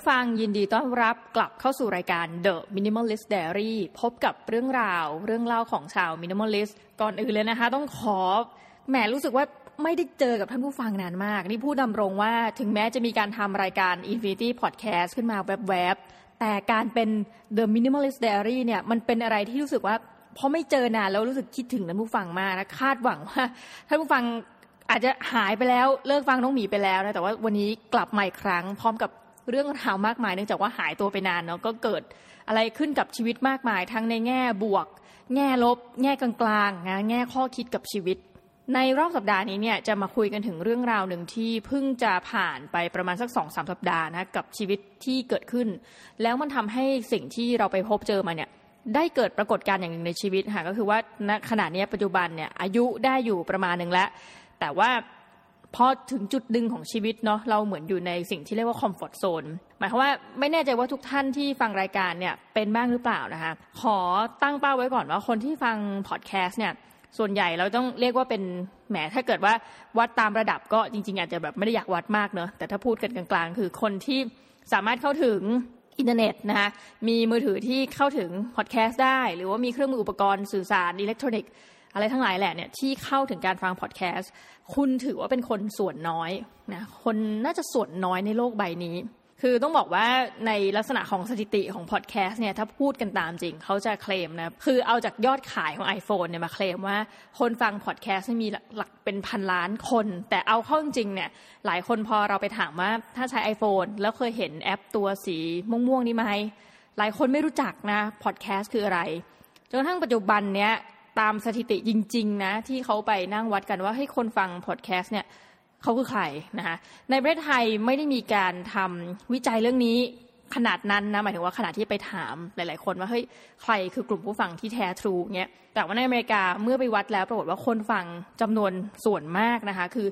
ผู้ฟังยินดีต้อนรับกลับเข้าสู่รายการ The Minimalist Diary พบกับเรื่องราว เรื่องเล่าของชาว Minimalist ก่อนอื่นเลยนะคะ ต้องขอแหมรู้สึกว่าไม่ได้เจอกับท่านผู้ฟังนานมาก นี่พูดดำรงว่าถึงแม้จะมีการทำรายการ Infinity Podcast ขึ้นมาแวบๆ แต่การเป็น The Minimalist Diary เนี่ยมันเป็นอะไรที่รู้สึกว่าพอไม่เจอนานแล้วรู้สึกคิดถึงท่านผู้ฟังมากนะคาดหวังว่าท่านผู้ฟังอาจจะหายไปแล้วเลิกฟังน้องหมีไปแล้วนะแต่ว่าวันนี้กลับมาอีกครั้ง พร้อมกับ เรื่องราวมากมายเนื่องจากว่าหายตัวไปนานเนาะก็เกิดอะไรขึ้นกับชีวิตมากมาย ทั้งในแง่บวก แง่ลบ แง่กลางๆนะแง่ข้อคิดกับชีวิต ในรอบสัปดาห์นี้เนี่ยจะมาคุยกันถึงเรื่องราวหนึ่งที่เพิ่งจะผ่านไปประมาณสักสองสามสัปดาห์นะกับชีวิตที่เกิดขึ้น แล้วมันทำให้สิ่งที่เราไปพบเจอมาเนี่ยได้เกิดปรากฏการณ์อย่างหนึ่งในชีวิตค่ะก็คือว่าณขณะนี้ปัจจุบันเนี่ยอายุได้อยู่ประมาณหนึ่งแล้ว แต่ว่า พอถึงจุดหนึ่งของชีวิตเนาะเราเหมือนอยู่ในสิ่งที่เรียกว่า comfort zone หมายความว่าไม่แน่ใจว่าทุกท่านที่ฟังรายการเนี่ยเป็นบ้างหรือเปล่านะคะขอตั้งเป้าไว้ก่อนว่าคนที่ฟังพอดแคสต์เนี่ยส่วนใหญ่เราต้องเรียกว่าเป็นแหมถ้าเกิดว่าวัดตามระดับก็จริง ๆ อาจจะแบบไม่ได้อยากวัดมากเนอะแต่ถ้าพูดกันกลางๆ คือคนที่สามารถเข้าถึงอินเทอร์เน็ตนะคะมีมือถือที่เข้าถึงพอดแคสต์ได้ หรือว่ามีเครื่องมืออุปกรณ์สื่อสารอิเล็กทรอนิกส์ อะไรทั้งหลายแหละเนี่ยที่เข้าถึงการฟังพอดแคสต์คุณถือว่าเป็นคนส่วนน้อยนะคนน่าจะส่วนน้อยในโลกใบนี้ คือต้องบอกว่าในลักษณะของสถิติของพอดแคสต์เนี่ยถ้าพูดกันตามจริง เขาจะเคลมนะคือเอาจากยอดขายของ iPhone เนี่ยมาเคลมว่า คนฟังพอดแคสต์มีหลักเป็นพันล้านคน แต่เอาเข้าจริงเนี่ยหลายคนพอเราไปถามว่าถ้าใช้ iPhone แล้วเคยเห็นแอปตัวสีม่วงๆนี่ไหมหลายคนไม่รู้จักนะพอดแคสต์คืออะไรจนกระทั่งปัจจุบันเนี้ย ตามสถิติจริง ๆ นะ ที่เขาไปนั่งวัดกันว่าให้คนฟังพอดแคสต์เนี่ยเขาคือใครนะคะในประเทศไทยไม่ได้มีการทำวิจัยเรื่องนี้ขนาดนั้นนะหมายถึงว่าขนาดที่ไปถามหลาย ๆ คนว่าเฮ้ยใครคือกลุ่มผู้ฟังที่แท้ทรูเนี่ยแต่ว่าในอเมริกาเมื่อไปวัดแล้วปรากฏว่าคนฟังจำนวนส่วนมากนะคะ คือ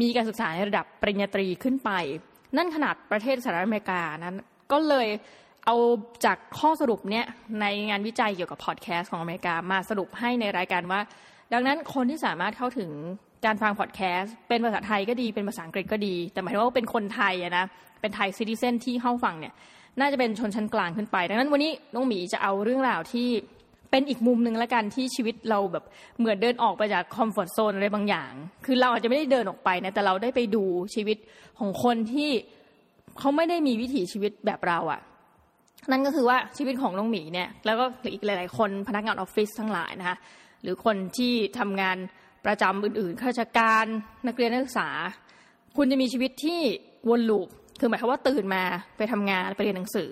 มีการศึกษาในระดับปริญญาตรีขึ้นไป นั่นขนาดประเทศสหรัฐอเมริกานั้น ก็เลย เอาจากข้อสรุปเนี้ยในงานวิจัยเกี่ยวกับพอดแคสต์ของอเมริกามาสรุปให้ในรายการว่า ดังนั้นคนที่สามารถเข้าถึงการฟังพอดแคสต์เป็นภาษาไทยก็ดีเป็นภาษาอังกฤษก็ดี แต่หมายถึงว่าเป็นคนไทยนะเป็นไทย citizen ที่เข้าฟังเนี่ยน่าจะเป็นชนชั้นกลางขึ้นไป ดังนั้นวันนี้น้องหมีจะเอาเรื่องราวที่เป็นอีกมุมหนึ่งแล้วกันที่ชีวิตเราแบบเหมือนเดินออกไปจาก comfort zone อะไรบางอย่าง คือเราอาจจะไม่ได้เดินออกไปนะแต่เราได้ไปดูชีวิตของคนที่เขาไม่ได้มีวิถีชีวิตแบบเราอะ นั่นก็คือว่าชีวิตของน้องหมีเนี่ยแล้วก็อีกหลาย ๆ คนพนักงานออฟฟิศทั้งหลายนะคะหรือคนที่ทำงานประจำอื่น ๆ ข้าราชการนักเรียนนักศึกษา คุณจะมีชีวิตที่วน loop คือหมายความว่าตื่นมาไปทำงานไปเรียนหนังสือ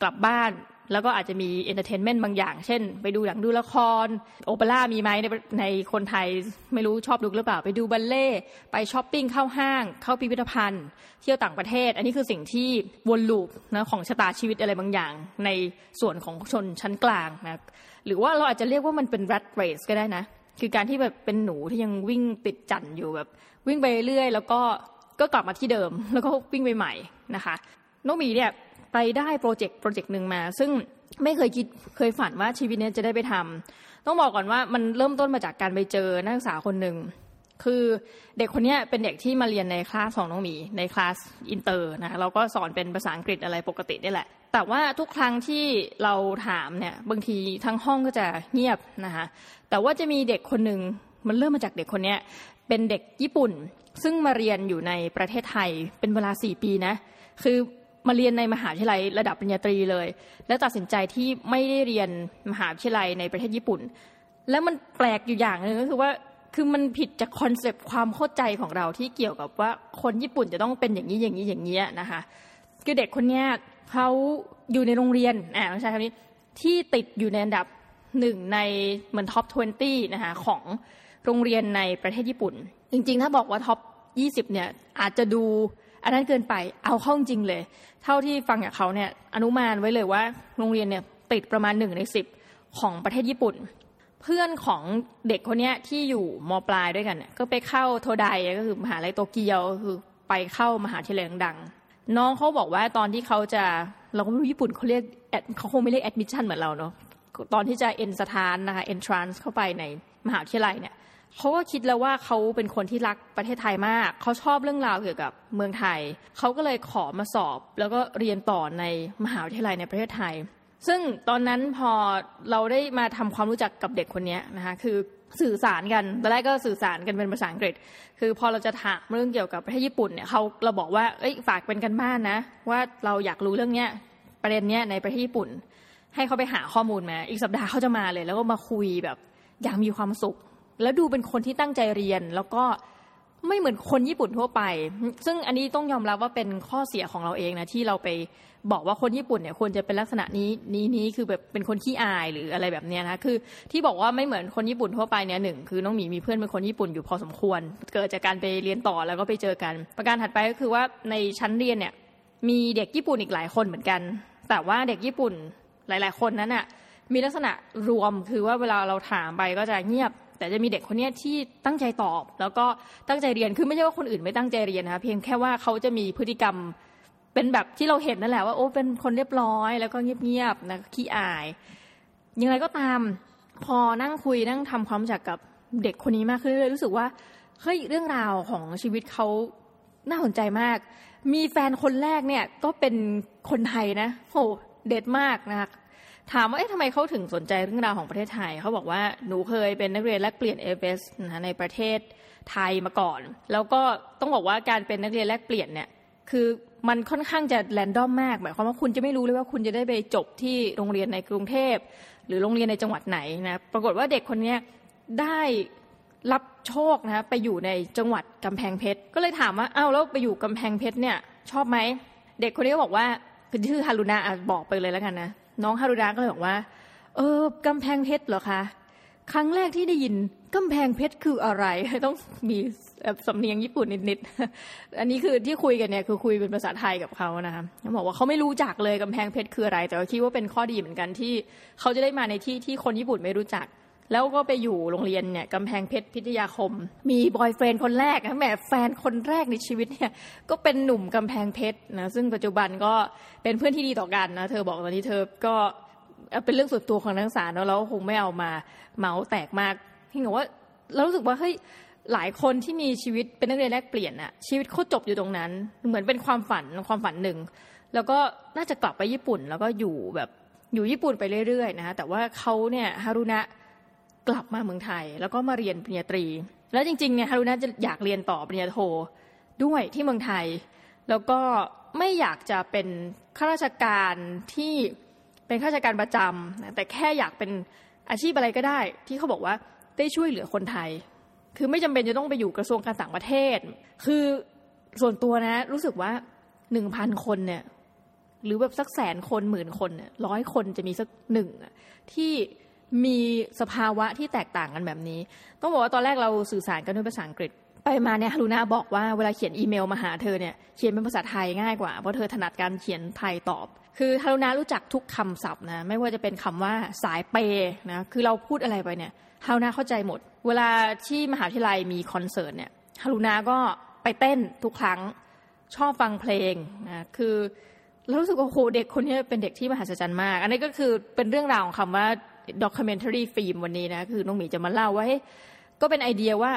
กลับบ้าน แล้วก็อาจจะมี entertainment บางอย่าง เช่น ไปดูหนังดูละครร โอเปร่ามีไหมในในคนไทยไม่รู้ชอบดูหรือเปล่า ไปดูบัลเล่ ไปช้อปปิ้งเข้าห้าง เข้าพิพิธภัณฑ์ เที่ยวต่างประเทศ อันนี้คือสิ่งที่วนลูปนะของชะตาชีวิตอะไรบางอย่าง ในส่วนของชนชั้นกลางนะหรือว่าเราอาจจะเรียกว่ามันเป็น rat race ก็ได้นะ คือการที่แบบเป็นหนูที่ยังวิ่งติดจันอยู่แบบ วิ่งไปเรื่อยแล้วก็ก็กลับมาที่เดิมแล้วก็วิ่งไปใหม่นะคะน้องมีเนี่ย ไปได้โปรเจกต์โปรเจกต์หนึ่งมา ซึ่งไม่เคยคิดเคยฝันว่าชีวิตนี้จะได้ไปทำต้องบอกก่อนว่ามันเริ่มต้นมาจากการไปเจอนักศึกษาคนหนึ่งคือเด็กคนนี้เป็นเด็กที่มาเรียนในคลาสของน้องหมีใน class inter นะเราก็สอนเป็นภาษาอังกฤษอะไรปกตินี่แหละ แต่ว่าทุกครั้งที่เราถามเนี่ยบางทีทั้งห้องก็จะเงียบนะคะแต่ว่าจะมีเด็กคนหนึ่งมันเริ่มมาจากเด็กคนนี้เป็นเด็กญี่ปุ่น ซึ่งมาเรียนอยู่ในประเทศไทยเป็นเวลาสี่ปีนะคือ มาเรียนในมหาวิทยาลัยระดับปริญญาตรีเลย แล้วตัดสินใจที่ไม่ได้เรียนมหาวิทยาลัยในประเทศญี่ปุ่น แล้วมันแปลกอยู่อย่างหนึ่งก็คือว่าคือมันผิดจาก concept ความเข้าใจของเราที่เกี่ยวกับว่าคนญี่ปุ่นจะต้องเป็นอย่างนี้อย่างนี้อย่างนี้นะคะคือเด็กคนนี้เขาอยู่ในโรงเรียนอ่าใช่คำนี้ที่ติดอยู่ในอันดับหนึ่งในเหมือน top 20 นะคะของโรงเรียนในประเทศญี่ปุ่น จริง ๆ ถ้าบอกว่า top 20 เนี่ยอาจจะดู อันนั้นเกินไปเอาเข้าจริงเลย เท่าที่ฟังจากเขาเนี่ยอนุมานไว้เลยว่าโรงเรียนเนี่ยติดประมาณหนึ่งในสิบของประเทศญี่ปุ่น เพื่อนของเด็กคนนี้ที่อยู่มปลายด้วยกันก็ไปเข้าโทไดก็คือมหาลัยโตเกียวคือไปเข้ามหาวิทยาลัยดังๆน้องเขาบอกว่าตอนที่เขาจะเราก็ไม่รู้ญี่ปุ่นเขาเรียกเขาคงไม่เรียก admission เหมือนเราเนาะตอนที่จะเอ็นสถานนะคะเอนทรานส์เข้าไปในมหาวิทยาลัยเนี่ย เขาก็คิดแล้วว่าเขาเป็นคนที่รักประเทศไทยมาก เขาชอบเรื่องราวเกี่ยวกับเมืองไทย เขาก็เลยขอมาสอบ แล้วก็เรียนต่อในมหาวิทยาลัยในประเทศไทย ซึ่งตอนนั้นพอเราได้มาทำความรู้จักกับเด็กคนนี้นะคะคือสื่อสารกันตอนแรกก็สื่อสารกันเป็นภาษาอังกฤษ คือพอเราจะถามเรื่องเกี่ยวกับประเทศญี่ปุ่นเนี่ยเขาเราบอกว่าเอ้ยฝากเป็นกันบ้านนะ ว่าเราอยากรู้เรื่องเนี้ยประเด็นเนี้ยในประเทศญี่ปุ่น ให้เขาไปหาข้อมูลมา อีกสัปดาห์เขาจะมาเลย แล้วก็มาคุยแบบอย่างมีความสุข แล้วดูเป็นคนที่ตั้งใจเรียน แล้วก็ไม่เหมือนคนญี่ปุ่นทั่วไป ซึ่งอันนี้ต้องยอมรับว่าเป็นข้อเสียของเราเองนะที่เราไปบอกว่าคนญี่ปุ่นเนี่ยควรจะเป็นลักษณะนี้นี้นี้คือแบบเป็นคนขี้อายหรืออะไรแบบเนี้ยนะคือ ที่บอกว่าไม่เหมือนคนญี่ปุ่นทั่วไปเนี่ยหนึ่งคือน้องหมีมีเพื่อนเป็นคนญี่ปุ่นอยู่พอสมควร เกิดจากการไปเรียนต่อแล้วก็ไปเจอกัน ประการถัดไปก็คือว่าในชั้นเรียนเนี่ยมีเด็กญี่ปุ่นอีกหลายคนเหมือนกัน แต่ว่าเด็กญี่ปุ่นหลาย ๆ คนนั้นอะมีลักษณะรวมคือว่าเวลาเราถามไปก็จะเงียบ แต่จะมีเด็กคนนี้ที่ตั้งใจตอบ แล้วก็ตั้งใจเรียนคือไม่ใช่ว่าคนอื่นไม่ตั้งใจเรียนนะคะเพียงแค่ว่าเขาจะมีพฤติกรรมเป็นแบบที่เราเห็นนั่นแหละว่าโอ้เป็นคนเรียบร้อยแล้วก็เงียบๆนะขี้อายยังไงก็ตามพอนั่งคุยนั่งทำความรู้จักกับเด็กคนนี้มากขึ้นเลยรู้สึกว่าเฮ้ยเรื่องราวของชีวิตเขาน่าสนใจมาก มีแฟนคนแรกเนี่ยก็เป็นคนไทยนะโหเด็ดมากนะคะ ถามว่าเอ๊ะทำไมเขาถึงสนใจเรื่องราวของประเทศไทย เขาบอกว่าหนูเคยเป็นนักเรียนแลกเปลี่ยนเอเวสนะในประเทศไทยมาก่อน แล้วก็ต้องบอกว่าการเป็นนักเรียนแลกเปลี่ยนเนี่ยคือมันค่อนข้างจะแรนดอมมากหมายความว่าคุณจะไม่รู้เลยว่าคุณจะได้ไปจบที่โรงเรียนในกรุงเทพ หรือโรงเรียนในจังหวัดไหนนะปรากฏว่าเด็กคนนี้ได้รับโชคนะไปอยู่ในจังหวัดกำแพงเพชรก็เลยถามว่าเอ้าแล้วไปอยู่กำแพงเพชรเนี่ยชอบไหมเด็กคนนี้ก็บอกว่าคือชื่อฮารุณาบอกไปเลยแล้วกันนะ น้องฮารุณาก็เลยบอกว่า เออกำแพงเพชรเหรอคะ ครั้งแรกที่ได้ยินกำแพงเพชรคืออะไร ต้องมีสำเนียงญี่ปุ่นนิดๆ อันนี้คือที่คุยกันเนี่ยคือคุยเป็นภาษาไทยกับเขานะคะเขาบอกว่าเขาไม่รู้จักเลยกำแพงเพชรคืออะไร แต่ว่าคิดว่าเป็นข้อดีเหมือนกันที่เขาจะได้มาในที่ที่คนญี่ปุ่นไม่รู้จัก แล้วก็ไปอยู่โรงเรียนเนี่ยกำแพงเพชรพิทยาคม มีบอยเฟรนคนแรกนะแหมแฟนคนแรกในชีวิตเนี่ยก็เป็นหนุ่มกำแพงเพชรนะซึ่งปัจจุบันก็เป็นเพื่อนที่ดีต่อกันนะเธอบอกตอนนี้เธอก็เป็นเรื่องส่วนตัวของนักศึกษาเนาะแล้วคงไม่เอามาเมาส์แตกมากที่บอกว่าเรารู้สึกว่าเฮ้ยหลายคนที่มีชีวิตเป็นนักเรียนแลกเปลี่ยนอะชีวิตเขาจบอยู่ตรงนั้น เหมือนเป็นความฝันความฝันหนึ่ง แล้วก็น่าจะกลับไปญี่ปุ่น แล้วก็อยู่แบบอยู่ญี่ปุ่นไปเรื่อยๆนะคะแต่ว่าเขาเนี่ยฮารุณะ กลับมาเมืองไทย แล้วก็มาเรียนปริญญาตรี แล้วจริงๆเนี่ยฮารุณะจะอยากเรียนต่อปริญญาโทด้วยที่เมืองไทย แล้วก็ไม่อยากจะเป็นข้าราชการที่เป็นข้าราชการประจำแต่แค่อยากเป็นอาชีพอะไรก็ได้ ที่เขาบอกว่าได้ช่วยเหลือคนไทย คือไม่จำเป็นจะต้องไปอยู่กระทรวงการต่างประเทศ คือส่วนตัวนะรู้สึกว่าหนึ่งพันคนเนี่ยหรือแบบสักแสนคนหมื่นคนเนี่ยร้อยคนจะมีสักหนึ่งที่ มีสภาวะที่แตกต่างกันแบบนี้ ต้องบอกว่าตอนแรกเราสื่อสารกันด้วยภาษาอังกฤษ ไปมาเนี่ยฮารุนาบอกว่าเวลาเขียนอีเมลมาหาเธอเนี่ยเขียนเป็นภาษาไทยง่ายกว่าเพราะเธอถนัดการเขียนไทยตอบ คือฮารุนารู้จักทุกคำศัพท์นะไม่ว่าจะเป็นคำว่าสายเปนะคือเราพูดอะไรไปเนี่ยฮารุนาเข้าใจหมด เวลาที่มหาวิทยาลัยมีคอนเสิร์ตเนี่ยฮารุนาก็ไปเต้นทุกครั้งชอบฟังเพลงนะคือเรารู้สึกว่าโหเด็กคนนี้เป็นเด็กที่มหัศจรรย์มาก อันนี้ก็คือเป็นเรื่องราวของคำว่า documentary film วันนี้นะคือน้องหมีจะมาเล่าว่าก็เป็นไอเดียว่า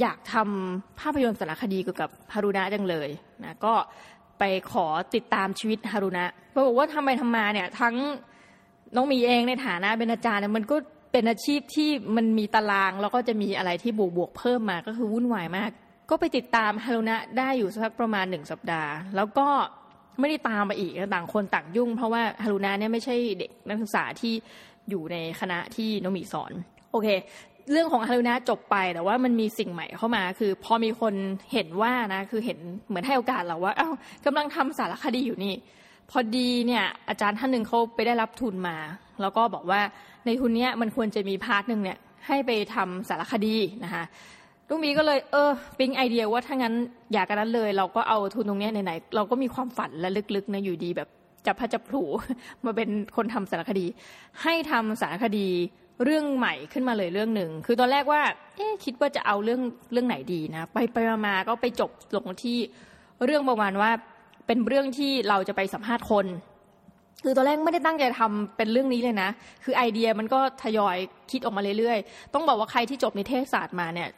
อยากทำภาพยนตร์สารคดีเกี่ยวกับฮารุนะจังเลยนะก็ไปขอติดตามชีวิตฮารุนะบอกว่าทำไมทำมาเนี่ยทั้งน้องมีเองในฐานะเป็นอาจารย์เนี่ยมันก็เป็นอาชีพที่มันมีตาราง แล้วก็จะมีอะไรที่บวกบวกเพิ่มมาก็คือวุ่นวายมาก ก็ไปติดตามฮารุนะได้อยู่สักประมาณหนึ่งสัปดาห์ แล้วก็ไม่ได้ตามมาอีกต่างคนต่างยุ่ง เพราะว่าฮารุนะเนี่ยไม่ใช่เด็กนักศึกษาที่ อยู่ในคณะที่น้องมีสอนโอเค เรื่องของฮารุนะจบไปแต่ว่ามันมีสิ่งใหม่เข้ามา คือพอมีคนเห็นว่านะคือเห็นเหมือนให้โอกาสเราว่า เอ้ากำลังทำสารคดีอยู่นี่ พอดีเนี่ยอาจารย์ท่านหนึ่งเขาไปได้รับทุนมา แล้วก็บอกว่าในทุนนี้มันควรจะมีพาร์ทหนึ่งเนี่ยให้ไปทำสารคดีนะคะลุงมีก็เลยเออปิ๊งไอเดียว่าถ้างั้นอยากกันนั้นเลย เราก็เอาทุนตรงนี้ไหนๆเราก็มีความฝันและลึกๆนะอยู่ดีแบบ จับพระจับผูมาเป็นคนทำสารคดี ให้ทำสารคดีเรื่องใหม่ขึ้นมาเลยเรื่องหนึ่ง คือตอนแรกว่า เอ๊คิดว่าจะเอาเรื่องเรื่องไหนดีนะ ไปไปมาก็ไปจบลงที่เรื่องประมาณว่าเป็นเรื่องที่เราจะไปสัมภาษณ์คน คือตอนแรกไม่ได้ตั้งใจทำเป็นเรื่องนี้เลยนะ คือไอเดียมันก็ทยอยคิดออกมาเรื่อยๆ ต้องบอกว่าใครที่จบนิเทศศาสตร์มาเนี่ย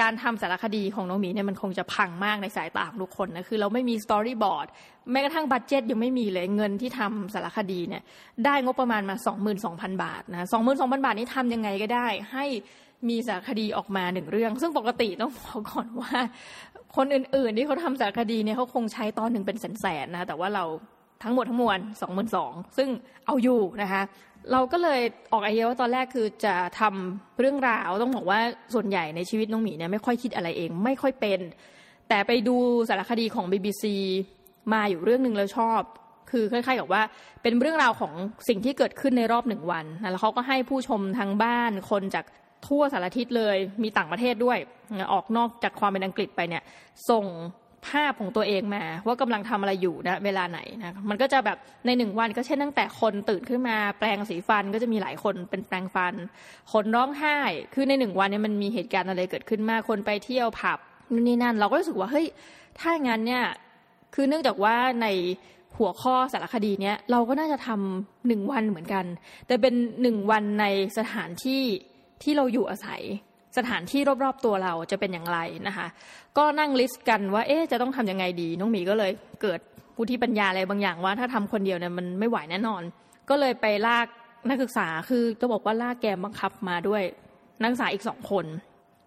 การทำสารคดีของน้องหมีเนี่ยมันคงจะพังมากในสายตาของทุกคนนะคือเราไม่มี storyboard แม้กระทั่ง budget ยังไม่มีเลยเงินที่ทำสารคดีเนี่ยได้งบประมาณมา 22,000 บาทนะ22,000บาทนี้ทำยังไงก็ได้ ให้มีสารคดีออกมาหนึ่งเรื่อง ซึ่งปกติต้องบอกก่อนว่า คนอื่นๆที่เขาทำสารคดีเนี่ยเขาคงใช้ตอนหนึ่งเป็นแสนๆนะแต่ว่าเราทั้งหมดทั้งมวลสองหมื่นสองซึ่งเอาอยู่นะคะ เราก็เลยออกไอเดียว่าตอนแรกคือจะทำเรื่องราวต้องบอกว่าส่วนใหญ่ในชีวิตน้องหมีเนี่ยไม่ค่อยคิดอะไรเอง ไม่ค่อยเป็น แต่ไปดูสารคดีของ BBC มาอยู่เรื่องหนึ่งแล้วชอบ คือคล้ายๆกับว่าเป็นเรื่องราวของสิ่งที่เกิดขึ้นในรอบหนึ่งวันแล้วเขาก็ให้ผู้ชมทางบ้านคนจากทั่วสารทิศเลยมีต่างประเทศด้วย ออกนอกจากความเป็นอังกฤษไปเนี่ย ส่ง ภาพของตัวเองมา ว่ากำลังทำอะไรอยู่นะเวลาไหนนะมันก็จะแบบในหนึ่งวันก็เช่นตั้งแต่คนตื่นขึ้นมาแปลงสีฟันก็จะมีหลายคนเป็นแปลงฟัน คนร้องไห้ คือในหนึ่งวันเนี้มันมีเหตุการณ์อะไรเกิดขึ้นมากคนไปเที่ยวผับนี่นั่น เราก็รู้สึกว่าเฮ้ยถ้างั้นเนี่ยคือเนื่องจากว่าในหัวข้อสารคดีเนี้ยเราก็น่าจะทำหนึ่งวันเหมือนกัน แต่เป็นหนึ่งวันในสถานที่ที่เราอยู่อาศัย สถานที่รอบๆตัวเราจะเป็นอย่างไรนะคะ ก็นั่งลิสต์กันว่า เอ๊จะต้องทํำยังไงดี น้องหมีก็เลยเกิดผู้ที่ปัญญาอะไรบางอย่างว่าถ้าทำคนเดียวเนี่ยมันไม่ไหวแน่นอน ก็เลยไปลากนักศึกษาคือจะบอกว่าลากแกมบังคับมาด้วย นักศึกษาอีกสองคน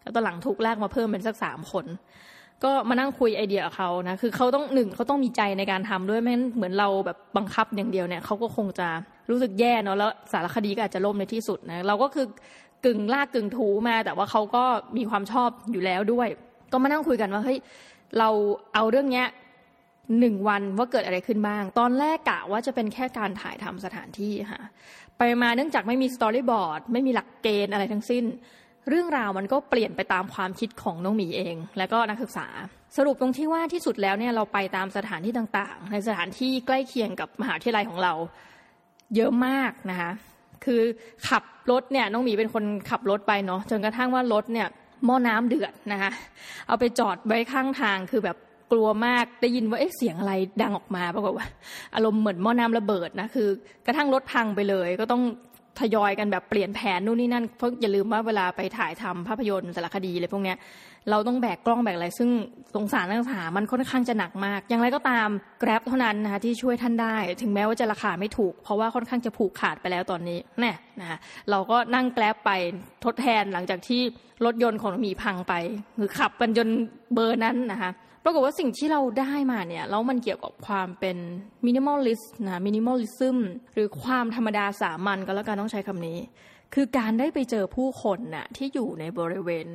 แล้วตอนหลังถูกลากมาเพิ่มเป็นสักสามคน ก็มานั่งคุยไอเดียกับเขานะคือเขาต้องหนึ่งเขาต้องมีใจในการทำด้วยไม่งั้นเหมือนเราแบบบังคับอย่างเดียวเนี่ยเขาก็คงจะรู้สึกแย่เนาะแล้วสารคดีก็อาจจะล่มในที่สุดนะเราก็คือ กึ่งลากกึ่งถูมา แต่ว่าเขาก็มีความชอบอยู่แล้วด้วย ก็มานั่งคุยกันว่าเฮ้ยเราเอาเรื่องเนี้ยหนึ่งวันว่าเกิดอะไรขึ้นบ้าง ตอนแรกกะว่าจะเป็นแค่การถ่ายทำสถานที่ค่ะไปมาเนื่องจากไม่มีสตอรี่บอร์ดไม่มีหลักเกณฑ์อะไรทั้งสิ้น เรื่องราวมันก็เปลี่ยนไปตามความคิดของน้องหมีเอง และก็นักศึกษา สรุปตรงที่ว่าที่สุดแล้วเนี่ยเราไปตามสถานที่ต่างๆ ในสถานที่ใกล้เคียงกับมหาวิทยาลัยของเรา เยอะมากนะคะ คือขับรถเนี่ยน้องหมีเป็นคนขับรถไปเนาะจนกระทั่งว่ารถเนี่ยหม้อน้ำเดือดนะคะเอาไปจอดไว้ข้างทางคือแบบกลัวมากได้ยินว่าเอ๊ะเสียงอะไรดังออกมาปรากฏว่า อารมณ์เหมือนหม้อน้ำระเบิดนะคือกระทั่งรถพังไปเลย ก็ต้อง ทยอยกันแบบเปลี่ยนแผนนู่นนี่นั่นเพราะอย่าลืมว่าเวลาไปถ่ายทำภาพยนตร์สารคดีอะไรพวกเนี้ยเราต้องแบกกล้องแบกอะไร ซึ่งสงสารนักศึกษามันค่อนข้างจะหนักมาก อย่างไรก็ตาม Grab เท่านั้นนะคะที่ช่วยท่านได้ ถึงแม้ว่าจะราคาไม่ถูก เพราะว่าค่อนข้างจะผูกขาดไปแล้วตอนนี้แน่นะคะเราก็นั่ง Grab ไปทดแทนหลังจากที่รถยนต์ของมีพังไป หรือขับกันจนเบอร์นั้นนะคะ ปรากฏว่าสิ่งที่เราได้มาเนี่ย แล้วมันเกี่ยวกับความเป็น minimalist นะ minimalism หรือความธรรมดาสามัญก็แล้วกันต้องใช้คำนี้ คือการได้ไปเจอผู้คนน่ะที่อยู่ในบริเวณ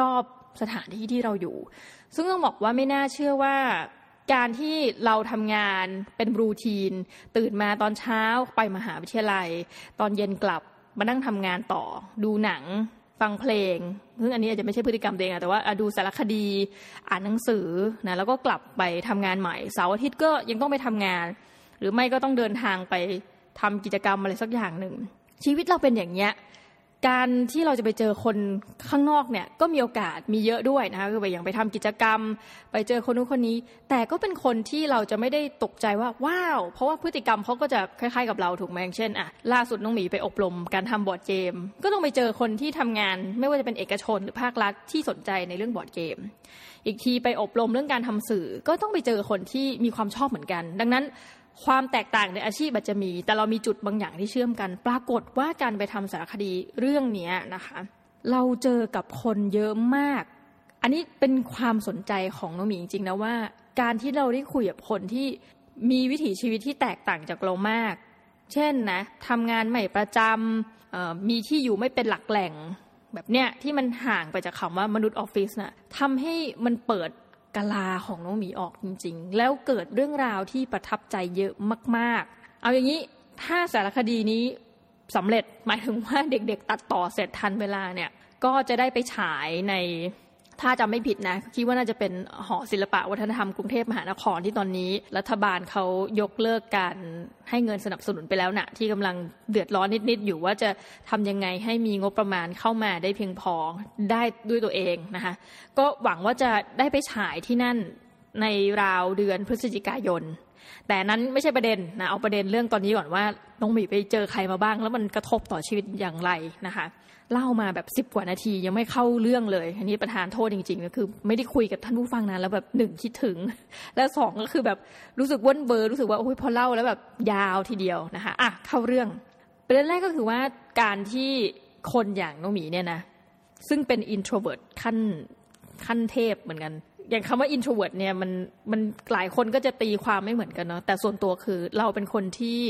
รอบสถานที่ที่เราอยู่ ซึ่งต้องบอกว่าไม่น่าเชื่อว่าการที่เราทำงานเป็น routine ตื่นมาตอนเช้าไปมหาวิทยาลัย ตอนเย็นกลับมานั่งทำงานต่อ ดูหนัง ฟังเพลงซึ่งอันนี้อาจจะไม่ใช่พฤติกรรมเองแต่ว่าดูสารคดีอ่านหนังสือนะแล้วก็กลับไปทำงานใหม่เสาร์อาทิตย์ก็ยังต้องไปทำงาน หรือไม่ก็ต้องเดินทางไปทำกิจกรรมอะไรสักอย่างหนึ่งชีวิตเราเป็นอย่างเนี้ย การที่เราจะไปเจอคนข้างนอกเนี่ยก็มีโอกาสมีเยอะด้วยนะคะคือไปอย่างไปทำกิจกรรม ไปเจอคนนู้นคนนี้ แต่ก็เป็นคนที่เราจะไม่ได้ตกใจว่าว้าว เพราะว่าพฤติกรรมเขาก็จะคล้ายๆกับเราถูกไหมอย่างเช่นอะล่าสุดน้องหมีไปอบรมการทำบอร์ดเกม ก็ต้องไปเจอคนที่ทำงาน ไม่ว่าจะเป็นเอกชนหรือภาครัฐที่สนใจในเรื่องบอร์ดเกม อีกทีไปอบรมเรื่องการทำสื่อ ก็ต้องไปเจอคนที่มีความชอบเหมือนกัน ดังนั้น ความแตกต่างในอาชีพอาจจะมี แต่เรามีจุดบางอย่างที่เชื่อมกัน ปรากฏว่าการไปทำสารคดีเรื่องนี้นะคะ เราเจอกับคนเยอะมาก อันนี้เป็นความสนใจของน้องหมีจริงๆนะว่า การที่เราได้คุยกับคนที่มีวิถีชีวิตที่แตกต่างจากเรามาก เช่นนะทำงานใหม่ประจำมีที่อยู่ไม่เป็นหลักแหล่งแบบเนี้ยที่มันห่างไปจากคำว่ามนุษย์ออฟฟิศนะทำให้มันเปิด กลาของน้องหมีออกจริง ๆ แล้วเกิดเรื่องราวที่ประทับใจเยอะมากๆ เอาอย่างนี้ถ้าสารคดีนี้สำเร็จหมายถึงว่าเด็กๆ ตัดต่อเสร็จทันเวลาเนี่ยก็จะได้ไปฉายใน ถ้าจำไม่ผิดนะคิดว่าน่าจะเป็นหอศิลปะวัฒนธรรมกรุงเทพมหานครที่ตอนนี้ รัฐบาลเขายกเลิกการให้เงินสนับสนุนไปแล้วนะที่กำลังเดือดร้อนนิดๆอยู่ว่าจะทำยังไงให้มีงบประมาณเข้ามาได้เพียงพอได้ด้วยตัวเองนะคะก็หวังว่าจะได้ไปฉายที่นั่นในราวเดือนพฤศจิกายน แต่นั้นไม่ใช่ประเด็นนะเอาประเด็นเรื่องตอนนี้ก่อนว่าน้องหมีไปเจอใครมาบ้าง แล้วมันกระทบต่อชีวิตอย่างไรนะคะ เล่ามาแบบสิบกว่านาทียังไม่เข้าเรื่องเลย อันนี้ประธานโทษจริงๆก็คือ ไม่ได้คุยกับท่านผู้ฟังนานแล้วแบบหนึ่งคิดถึง แล้วสองก็คือแบบรู้สึกว่นเบอร์รู้สึกว่าโอ้ยพอเล่าแล้วแบบยาวทีเดียวนะคะอะเข้าเรื่องประเด็นแรกก็คือว่าการที่คนอย่างน้องหมีเนี่ยนะซึ่งเป็น introvert ขั้นขั้นเทพเหมือนกัน อย่างคำว่า introvert เนี่ยมันมันหลายคนก็จะตีความไม่เหมือนกันเนาะแต่ส่วนตัวคือเราเป็นคนที่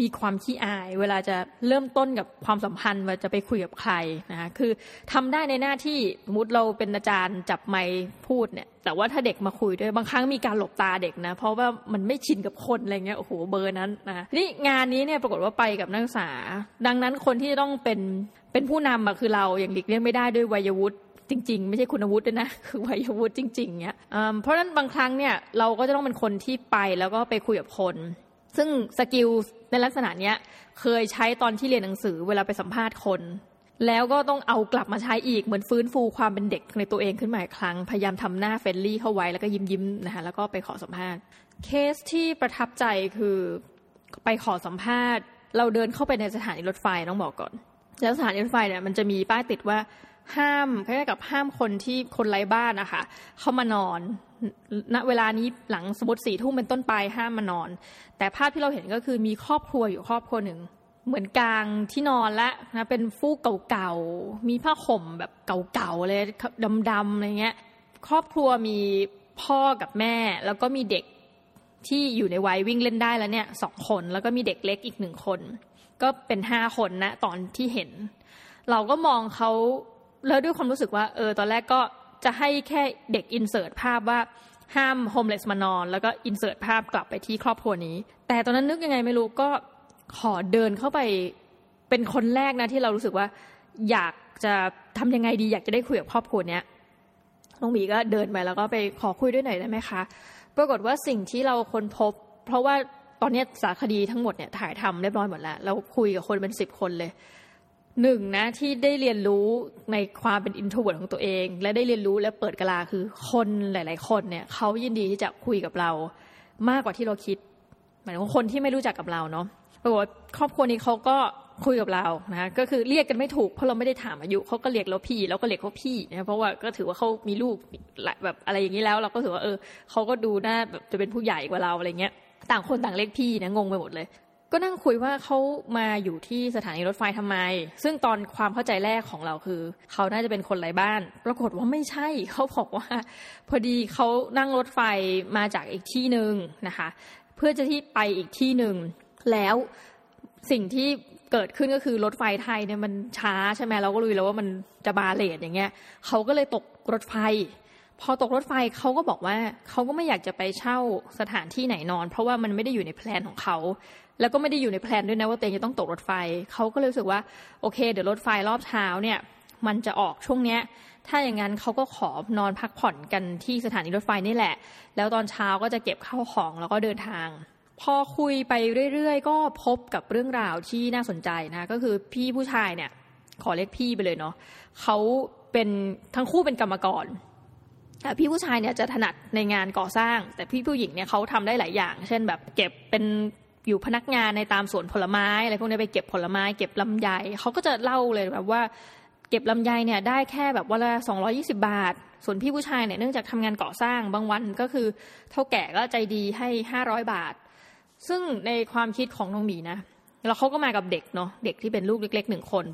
มีความขี้อาย เวลาจะเริ่มต้นกับความสัมพันธ์ว่าจะไปคุยกับใครนะคะคือทำได้ในหน้าที่สมมติเราเป็นอาจารย์จับไมค์พูดเนี่ย แต่ว่าถ้าเด็กมาคุยด้วยบางครั้งมีการหลบตาเด็กนะ เพราะว่ามันไม่ชินกับคนอะไรเงี้ยโอ้โหเบอร์นั้นนะนี่งานนี้เนี่ยปรากฏว่าไปกับนักศึกษา ดังนั้นคนที่ต้องเป็นเป็นผู้นำอะคือเราอย่างหลีกเลี่ยงไม่ได้ด้วยวัยวุฒิจริง ๆ ไม่ใช่คุณวุฒิด้วยนะ คือวัยวุฒิจริงๆเนี่ยเพราะฉะนั้นบางครั้งเนี่ยเราก็จะต้องเป็นคนที่ไปแล้วก็ไปคุยกับคน ซึ่ง skill ในลักษณะเนี้ยเคยใช้ตอนที่เรียนหนังสือเวลาไปสัมภาษณ์คน แล้วก็ต้องเอากลับมาใช้อีกเหมือนฟื้นฟูความเป็นเด็กในตัวเองขึ้นมาอีกครั้ง พยายามทำหน้า friendly เข้าไว้แล้วก็ยิ้มยิ้มนะคะแล้วก็ไปขอสัมภาษณ์ เคสที่ประทับใจคือไปขอสัมภาษณ์ เราเดินเข้าไปในสถานีรถไฟต้องบอกก่อน แล้วสถานีรถไฟเนี่ยมันจะมีป้ายติดว่าห้ามคล้ายๆกับห้ามคนที่คนไร้บ้านนะคะเข้ามานอน ณเวลานี้หลังสมมติสี่ทุ่มเป็นต้นไปห้ามมานอน แต่ภาพที่เราเห็นก็คือมีครอบครัวอยู่ครอบครัวหนึ่ง เหมือนกลางที่นอนและนะเป็นฟูกเก่าๆ มีผ้าห่มแบบเก่าๆเลยดำๆอะไรเงี้ย ครอบครัวมีพ่อกับแม่ แล้วก็มีเด็กที่อยู่ในวัยวิ่งเล่นได้แล้วเนี่ยสองคนแล้วก็มีเด็กเล็กอีกหนึ่งคน ก็เป็นห้าคนนะตอนที่เห็น เราก็มองเขาแล้วด้วยความรู้สึกว่า เออ ตอนแรกก็ จะให้แค่เด็กอินเสิร์ตภาพว่าห้ามโฮมเลสมานอน แล้วก็อินเสิร์ตภาพกลับไปที่ครอบครัวนี้ แต่ตอนนั้นนึกยังไงไม่รู้ก็ขอเดินเข้าไปเป็นคนแรกนะที่เรารู้สึกว่า อยากจะทำยังไงดี อยากจะได้คุยกับครอบครัวเนี้ยน้องหมีก็เดินไปแล้วก็ไปขอคุยด้วยหน่อยได้ไหมคะ ปรากฏว่าสิ่งที่เราค้นพบ เพราะว่าตอนนี้สารคดีทั้งหมดเนี่ยถ่ายทำเรียบร้อยหมดแล้ว เราคุยกับคนเป็นสิบคนเลย หนึ่งนะที่ได้เรียนรู้ในความเป็น introvert ของตัวเอง และได้เรียนรู้และเปิดกะลาคือคนหลาย ๆ คนเนี่ยเขายินดีที่จะคุยกับเรามากกว่าที่เราคิดหมายถึงคนที่ไม่รู้จักกับเราเนาะปรากฏครอบครัวนี้เขาก็คุยกับเรานะก็คือเรียกกันไม่ถูกเพราะเราไม่ได้ถามอายุเขาก็เรียกเราพี่แล้วก็เรียกเขาพี่นะเพราะว่าก็ถือว่าเขามีลูกแบบอะไรอย่างนี้แล้ว เราก็ถือว่าเออเขาก็ดูน่าแบบจะเป็นผู้ใหญ่กว่าเราอะไรเงี้ยต่างคนต่างเรียกพี่นะงงไปหมดเลย ก็นั่งคุยว่าเขามาอยู่ที่สถานีรถไฟทำไม ซึ่งตอนความเข้าใจแรกของเราคือ เขาน่าจะเป็นคนไร้บ้าน ปรากฏว่าไม่ใช่ เขาบอกว่า พอดีเขานั่งรถไฟมาจากอีกที่หนึ่งนะคะ เพื่อจะที่ไปอีกที่หนึ่ง แล้วสิ่งที่เกิดขึ้นก็คือรถไฟไทยเนี่ยมันช้าใช่ไหมเราก็รู้แล้วว่ามันจะมา late อย่างเงี้ย เขาก็เลยตกรถไฟ พอตกรถไฟเขาก็บอกว่าเขาก็ไม่อยากจะไปเช่าสถานที่ไหนนอน เพราะว่ามันไม่ได้อยู่ใน plan ของเขาแล้วก็ไม่ได้อยู่ใน plan ด้วยนะว่าเองจะต้องตกรถไฟเขาก็เลยรู้สึกว่าโอเค เดี๋ยวรถไฟรอบเช้าเนี่ย มันจะออกช่วงเนี้ย ถ้าอย่างนั้นเขาก็ขอนอนพักผ่อนกันที่สถานีรถไฟนี่แหละ แล้วตอนเช้าก็จะเก็บข้าวของแล้วก็เดินทาง พอคุยไปเรื่อยๆ ก็พบกับเรื่องราวที่น่าสนใจนะ ก็คือพี่ผู้ชายเนี่ย ขอเรียกพี่ไปเลยเนาะเขาเป็นทั้งคู่เป็นกรรมกร พี่ผู้ชายเนี่ยจะถนัดในงานก่อสร้าง แต่พี่ผู้หญิงเนี่ยเขาทำได้หลายอย่าง เช่นแบบเก็บเป็นอยู่พนักงานในตามสวนผลไม้อะไรพวกนี้ไปเก็บผลไม้เก็บลำไยเขาก็จะเล่าเลยแบบว่าเก็บลำไยเนี่ยได้แค่แบบวันละสองยี่สิบาท ส่วนพี่ผู้ชายเนี่ยเนื่องจากทำงานก่อสร้างบางวันก็คือเท่าแก่ก็ใจดีให้ห้าร้อยบาท ซึ่งในความคิดของน้องหมีนะแล้วเขาก็มากับเด็กเนาะเด็กที่เป็นลูกเล็กๆหนึ่งคน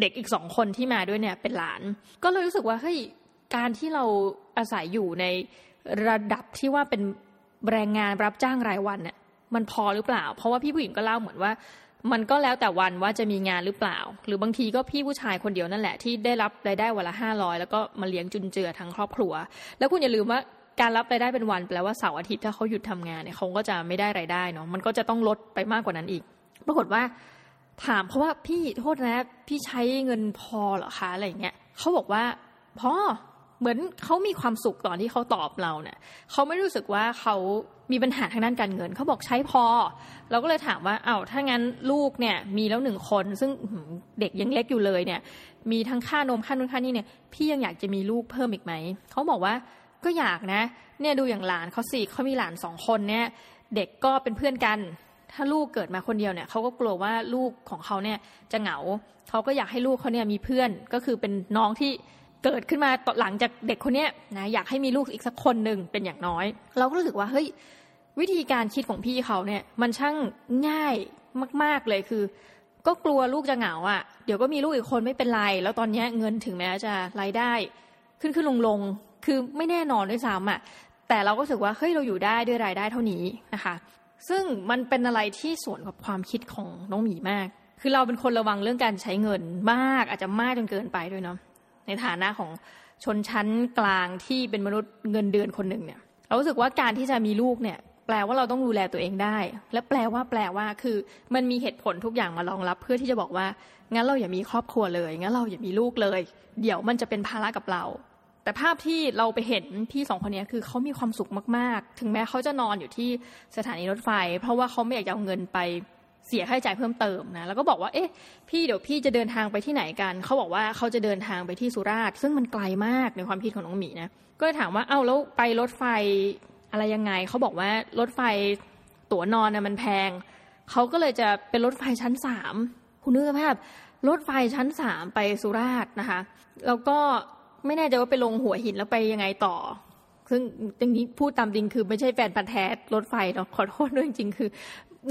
เด็กอีกสองคนที่มาด้วยเนี่ยเป็นหลาน ก็เลยรู้สึกว่าเฮ้ยการที่เรา อาศัยอยู่ในระดับที่ว่าเป็นแรงงานรับจ้างรายวันเนี่ยมันพอหรือเปล่า เพราะว่าพี่ผู้หญิงก็เล่าเหมือนว่า มันก็แล้วแต่วันว่าจะมีงานหรือเปล่า หรือบางทีก็พี่ผู้ชายคนเดียวนั่นแหละที่ได้รับรายได้วันละห้าร้อยแล้วก็มาเลี้ยงจุนเจือทั้งครอบครัว แล้วคุณอย่าลืมว่าการรับรายได้เป็นวันแปลว่าเสาร์อาทิตย์ถ้าเขาหยุดทำงานเนี่ยเขาก็จะไม่ได้รายได้เนาะมันก็จะต้องลดไปมากกว่านั้นอีก ปรากฏว่า ถามเพราะว่าพี่โทษนะ พี่ใช้เงินพอเหรอคะอะไรเงี้ยเขาบอกว่าพอ เหมือนเขามีความสุขตอนที่เขาตอบเราเนี่ยเขาไม่รู้สึกว่าเขามีปัญหาทางด้านการเงินเขาบอกใช้พอ เราก็เลยถามว่าเอา้าถ้างั้นลูกเนี่ยมีแล้วหนึ่งคน ซึ่งเด็กยังเล็กอยู่เลยเนี่ย มีทั้งค่านมค่านู่นค่านี่เนี่ยพี่ยังอยากจะมีลูกเพิ่มอีกไหมเขาบอกว่าก็อยากนะ เนี่ยดูอย่างหลานเขาสี่เขามีหลานสองคนเนี่ย เด็กก็เป็นเพื่อนกัน ถ้าลูกเกิดมาคนเดียวเนี่ยเขาก็กลัวว่าลูกของเขาเนี่ยจะเหงาเขาก็อยากให้ลูกเขาเนี่ยมีเพื่อนก็คือเป็นน้องที่ เกิดขึ้นมาต่อหลังจากเด็กคนเนี้ยนะอยากให้มีลูกอีกสักคนหนึ่งเป็นอย่างน้อย เราก็รู้สึกว่าเฮ้ยวิธีการคิดของพี่เขาเนี่ย มันช่างง่ายมาก ๆเลยคือ ก็กลัวลูกจะเหงาอะ เดี๋ยวก็มีลูกอีกคนไม่เป็นไร แล้วตอนนี้เงินถึงแม้จะรายได้ ขึ้นขึ้นลงลงคือไม่แน่นอนด้วยซ้ำอะแต่เราก็รู้สึกว่าเฮ้ยเราอยู่ได้ด้วยรายได้เท่านี้นะคะ ซึ่งมันเป็นอะไรที่สวนกับความคิดของน้องหมีมาก คือเราเป็นคนระวังเรื่องการใช้เงินมาก อาจจะมากจนเกินไปด้วยเนาะ ในฐานะของชนชั้นกลางที่เป็นมนุษย์เงินเดือนคนหนึ่งเนี่ยเรารู้สึกว่าการที่จะมีลูกเนี่ยแปลว่าเราต้องดูแลตัวเองได้ และแปลว่าแปลว่าคือมันมีเหตุผลทุกอย่างมารองรับ เพื่อที่จะบอกว่างั้นเราอย่ามีครอบครัวเลยงั้นเราอย่ามีลูกเลย เดี๋ยวมันจะเป็นภาระกับเรา แต่ภาพที่เราไปเห็นพี่สองคนนี้คือเขามีความสุขมาก ๆ ถึงแม้เขาจะนอนอยู่ที่สถานีรถไฟ เพราะว่าเขาไม่อยากเอาเงินไป เสียค่าใช้จ่ายเพิ่มเติมนะแล้วก็บอกว่าเอ๊ะพี่เดี๋ยวพี่จะเดินทางไปที่ไหนกันเขาบอกว่าเขาจะเดินทางไปที่สุราษฎร์ซึ่งมันไกลมากในความคิดของน้องหมีนะก็เลยถามว่าเอ้าแล้วไปรถไฟอะไรยังไงเขาบอกว่ารถไฟตั๋วนอนนะมันแพงเขาก็เลยจะเป็นรถไฟชั้นสามคุณนึกภาพรถไฟชั้นสามไปสุราษฎร์นะคะ แล้วก็ไม่แน่ใจว่าไปลงหัวหินแล้วไปยังไงต่อ ซึ่งจริงๆพูดตามจริงคือไม่ใช่แฟนพันธ์แท้รถไฟเนาะขอโทษด้วยจริงคือ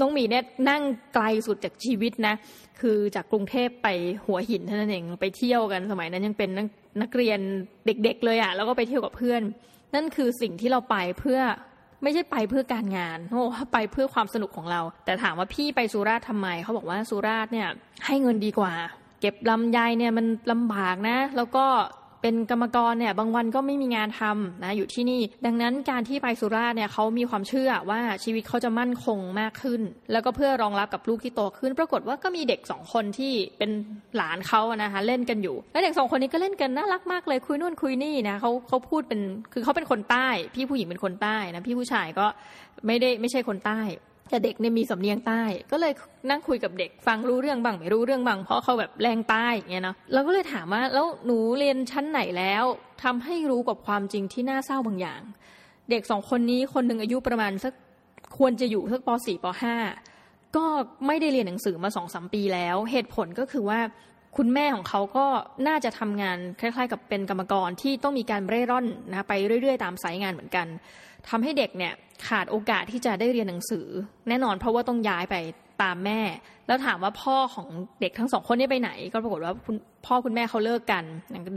น้องหมีเนี่ยนั่งไกลสุดจากชีวิตนะ คือจากกรุงเทพไปหัวหินเท่านั้นเองไปเที่ยวกันสมัยนั้นยังเป็นนักนักเรียนเด็กๆเลยอะ่ะ แล้วก็ไปเที่ยวกับเพื่อน นั่นคือสิ่งที่เราไปเพื่อไม่ใช่ไปเพื่อการงานโอ้ไปเพื่อความสนุกของเรา แต่ถามว่าพี่ไปสุราษฎร์ทำไมเขาบอกว่าสุราษฎร์เนี่ยให้เงินดีกว่า เก็บลำไยเนี่ยมันลำบากนะ แล้วก็ เป็นกรรมกรเนี่ยบางวันก็ไม่มีงานทำนะอยู่ที่นี่ ดังนั้นการที่ไปสุราษฎร์เนี่ยเขามีความเชื่อว่าชีวิตเขาจะมั่นคงมากขึ้น แล้วก็เพื่อรองรับกับลูกที่โตขึ้น ปรากฏว่าก็มีเด็กสองคนที่เป็นหลานเขานะคะเล่นกันอยู่แล้วเด็กสองคนนี้ก็เล่นกันน่ารักมากเลยคุยนู่นคุยนี่นะเขาเขาพูดเป็นคือเขาเป็นคนใต้ พี่ผู้หญิงเป็นคนใต้นะพี่ผู้ชายก็ไม่ได้ไม่ใช่คนใต้ แต่เด็กเนี่ยมีสำเนียงใต้ ก็เลยนั่งคุยกับเด็กฟังรู้เรื่องบ้างไม่รู้เรื่องบ้างเพราะเขาแบบแรงใต้อย่างเงี้ยเนาะเราก็เลยถามว่าแล้วหนูเรียนชั้นไหนแล้วทำให้รู้กับความจริงที่น่าเศร้าบางอย่าง เด็กสองคนนี้คนหนึ่งอายุประมาณสักควรจะอยู่สักป .4 ป .5 ก็ไม่ได้เรียนหนังสือมาสองสมปีแล้ว เหตุผลก็คือว่าคุณแม่ของเขาก็น่าจะทำงานคล้ายๆ กับเป็นกรรมกรที่ต้องมีการเร่ร่อนนะไปเรื่อย ๆ ตามสายงานเหมือนกันทำให้เด็กเนี่ย ขาดโอกาสที่จะได้เรียนหนังสือ แน่นอนเพราะว่าต้องย้ายไปตามแม่ แล้วถามว่าพ่อของเด็กทั้งสองคนนี้ไปไหน ก็ปรากฏว่าคุณพ่อคุณแม่เขาเลิกกัน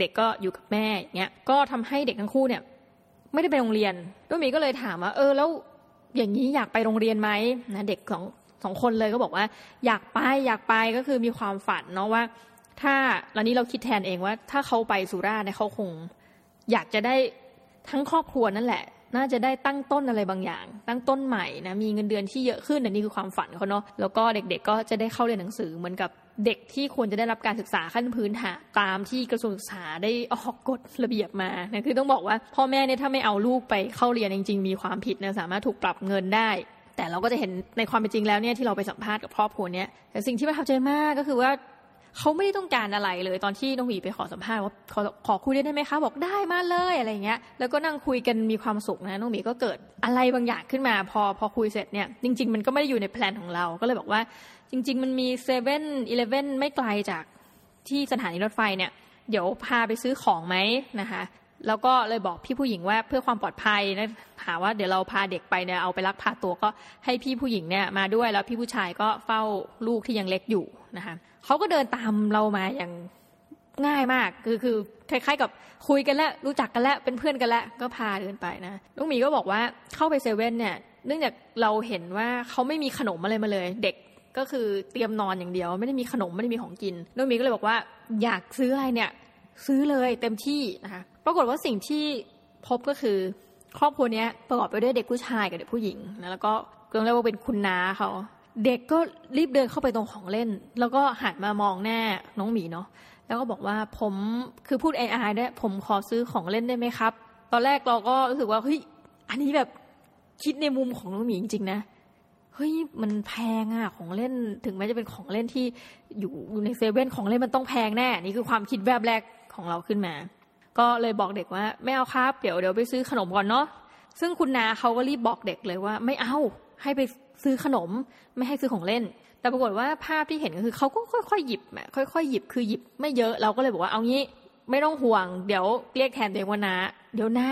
เด็กก็อยู่กับแม่เงี้ยก็ทำให้เด็กทั้งคู่เนี่ย ไม่ได้ไปโรงเรียนด้วยมีก็เลยถามว่า เออแล้วอย่างนี้อยากไปโรงเรียนไหมนะเด็กสองสองคนเลยก็บอกว่า อยากไปอยากไปก็คือมีความฝันเนาะว่า ถ้าแล้วนี้เราคิดแทนเองว่า ถ้าเขาไปสุราษฎร์เนี่ยเขาคง อยากจะได้ทั้งครอบครัวนั่นแหละ น่าจะได้ตั้งต้นอะไรบางอย่าง ตั้งต้นใหม่นะมีเงินเดือนที่เยอะขึ้นอันนี้คือความฝันเขาเนาะแล้วก็เด็กๆก็จะได้เข้าเรียนหนังสือเหมือนกับเด็กที่ควรจะได้รับการศึกษาขั้นพื้นฐานตามที่กระทรวงศึกษาได้ออกกฎระเบียบมานะคือต้องบอกว่าพ่อแม่เนี่ยถ้าไม่เอาลูกไปเข้าเรียนจริง ๆ มีความผิดนะสามารถถูกปรับเงินได้ แต่เราก็จะเห็นในความเป็นจริงแล้วเนี่ยที่เราไปสัมภาษณ์กับครอบครัวเนี่ยแต่สิ่งที่ประทับใจมากก็คือว่า เขาไม่ได้ต้องการอะไรเลยตอนที่น้องหวีไปขอสัมภาษณ์ว่าขอขอคุยได้ไหมคะบอกได้มาเลยอะไรเงี้ยแล้วก็นั่งคุยกันมีความสุขนะน้องหมีก็เกิดอะไรบางอย่างขึ้นมา พอพอคุยเสร็จเนี่ยจริง ๆ มันก็ไม่ได้อยู่ในแพลนของเราก็เลยบอกว่า จริง ๆ มันมีเซเว่นอีเลฟเว่นไม่ไกลจากที่สถานีรถไฟเนี่ยเดี๋ยวพาไปซื้อของไหมนะคะแล้วก็เลยบอกพี่ผู้หญิงว่าเพื่อความปลอดภัยนะถามว่าเดี๋ยวเราพาเด็กไปเนี่ยเอาไปลักพาตัวก็ให้พี่ผู้หญิงเนี่ยมาด้วยแล้วพี่ผู้ชายก็เฝ้าลูกที่ยังเล็กอยู่นะคะ เขาก็เดินตามเรามาอย่างง่ายมาก คือคือคล้ายๆกับคุยกันแล้วรู้จักกันแล้วเป็นเพื่อนกันแล้วก็พาเดินไปนะลูกหมีก็บอกว่าเข้าไปเซเว่นเนี่ย เนื่องจากเราเห็นว่าเขาไม่มีขนมอะไรมาเลย เด็กก็คือเตรียมนอนอย่างเดียว ไม่ได้มีขนมไม่ได้มีของกินลูกหมีก็เลยบอกว่าอยากซื้ออะไรเนี่ย ซื้อเลยเต็มที่นะคะปรากฏว่าสิ่งที่พบก็คือครอบครัวนี้ประกอบไปด้วยเด็กผู้ชายกับเด็กผู้หญิงนะแล้วก็เรียกว่าเป็นคุณน้าเขา เด็กก็รีบเดินเข้าไปตรงของเล่น แล้วก็หันมามองแน่น้องหมีเนาะแล้วก็บอกว่าผมคือพูดไอไอได้ผมขอซื้อของเล่นได้ไหมครับ ตอนแรกเราก็รู้สึกว่าเฮ้ยอันนี้แบบคิดในมุมของน้องหมีจริงๆนะเฮ้ยมันแพงอะของเล่นถึงแม้จะเป็นของเล่นที่อยู่อยู่ในเซเว่นของเล่นมันต้องแพงแน่นี่คือความคิดแบบแรกของเราขึ้นมา ก็เลยบอกเด็กว่าไม่เอาครับ เดี๋ยวเดี๋ยวไปซื้อขนมก่อนเนาะซึ่งคุณนาเขาก็รีบบอกเด็กเลยว่า ไม่เอาให้ไป ซื้อขนมไม่ให้ซื้อของเล่น แต่ปรากฏว่าภาพที่เห็นก็คือเขาก็ค่อยๆหยิบค่อยๆหยิบคือหยิบไม่เยอะเราก็เลยบอกว่าเอางี้ไม่ต้องห่วง เดี๋ยวเรียกแทนเด็กว่านาเดี๋ยวนา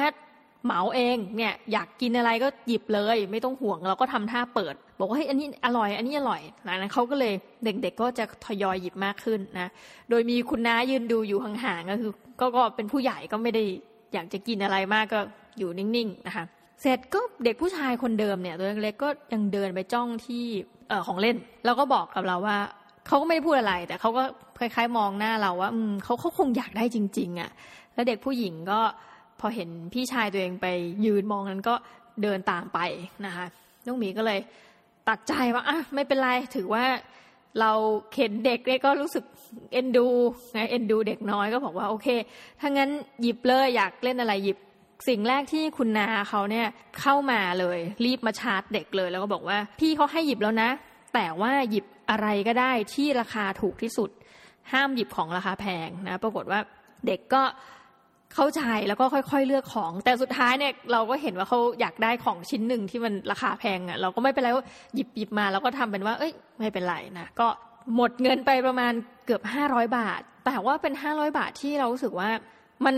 เหมาเองเนี่ยอยากกินอะไรก็หยิบเลย ไม่ต้องห่วงเราก็ทำท่าเปิด บอกว่าเฮ้ยอันนี้อร่อย อันนี้อร่อยหลังนั้นเขาก็เลยเด็กๆก็จะทยอยหยิบมากขึ้นนะโดยมีคุณน้ายืนดูอยู่ห่างๆก็คือก็เป็นผู้ใหญ่ก็ไม่ได้อยากจะกินอะไรมากก็อยู่นิ่งๆนะคะ เสร็จก็เด็กผู้ชายคนเดิมเนี่ยตัวเล็กๆก็ยังเดินไปจ้องที่เออของเล่น แล้วก็บอกกับเราว่าเขาก็ไม่ได้พูดอะไร แต่เขาก็คล้ายๆ มองหน้าเราว่า อืมเขาเขาคงอยากได้จริง ๆอะ่ะ แล้วเด็กผู้หญิงก็พอเห็นพี่ชายตัวเองไปยืนมองนั้นก็เดินตามไปนะคะน้องหมีก็เลยตัดใจว่าอะไม่เป็นไรถือว่าเราเข็นเด็กเนี่ยก็รู้สึกเอ็นดูไงเอ็นดูเด็กน้อยก็บอกว่าโอเคถ้างั้นหยิบเลยอยากเล่นอะไรหยิบ สิ่งแรกที่คุณนาเขาเนี่ยเข้ามาเลย รีบมาชาร์จเด็กเลย แล้วก็บอกว่าพี่เขาให้หยิบแล้วนะ แต่ว่าหยิบอะไรก็ได้ที่ราคาถูกที่สุด ห้ามหยิบของราคาแพงนะ ปรากฏว่าเด็กก็เข้าใจแล้วก็ค่อยๆเลือกของ แต่สุดท้ายเนี่ยเราก็เห็นว่าเขาอยากได้ของชิ้นหนึ่งที่มันราคาแพงอะ เราก็ไม่เป็นไรว่าหยิบหยิบมาแล้วก็ทำเป็นว่า เอ้ย ไม่เป็นไรนะก็หมดเงินไปประมาณเกือบห้าร้อยบาท แต่ว่าเป็นห้าร้อยบาทที่เรารู้สึกว่ามัน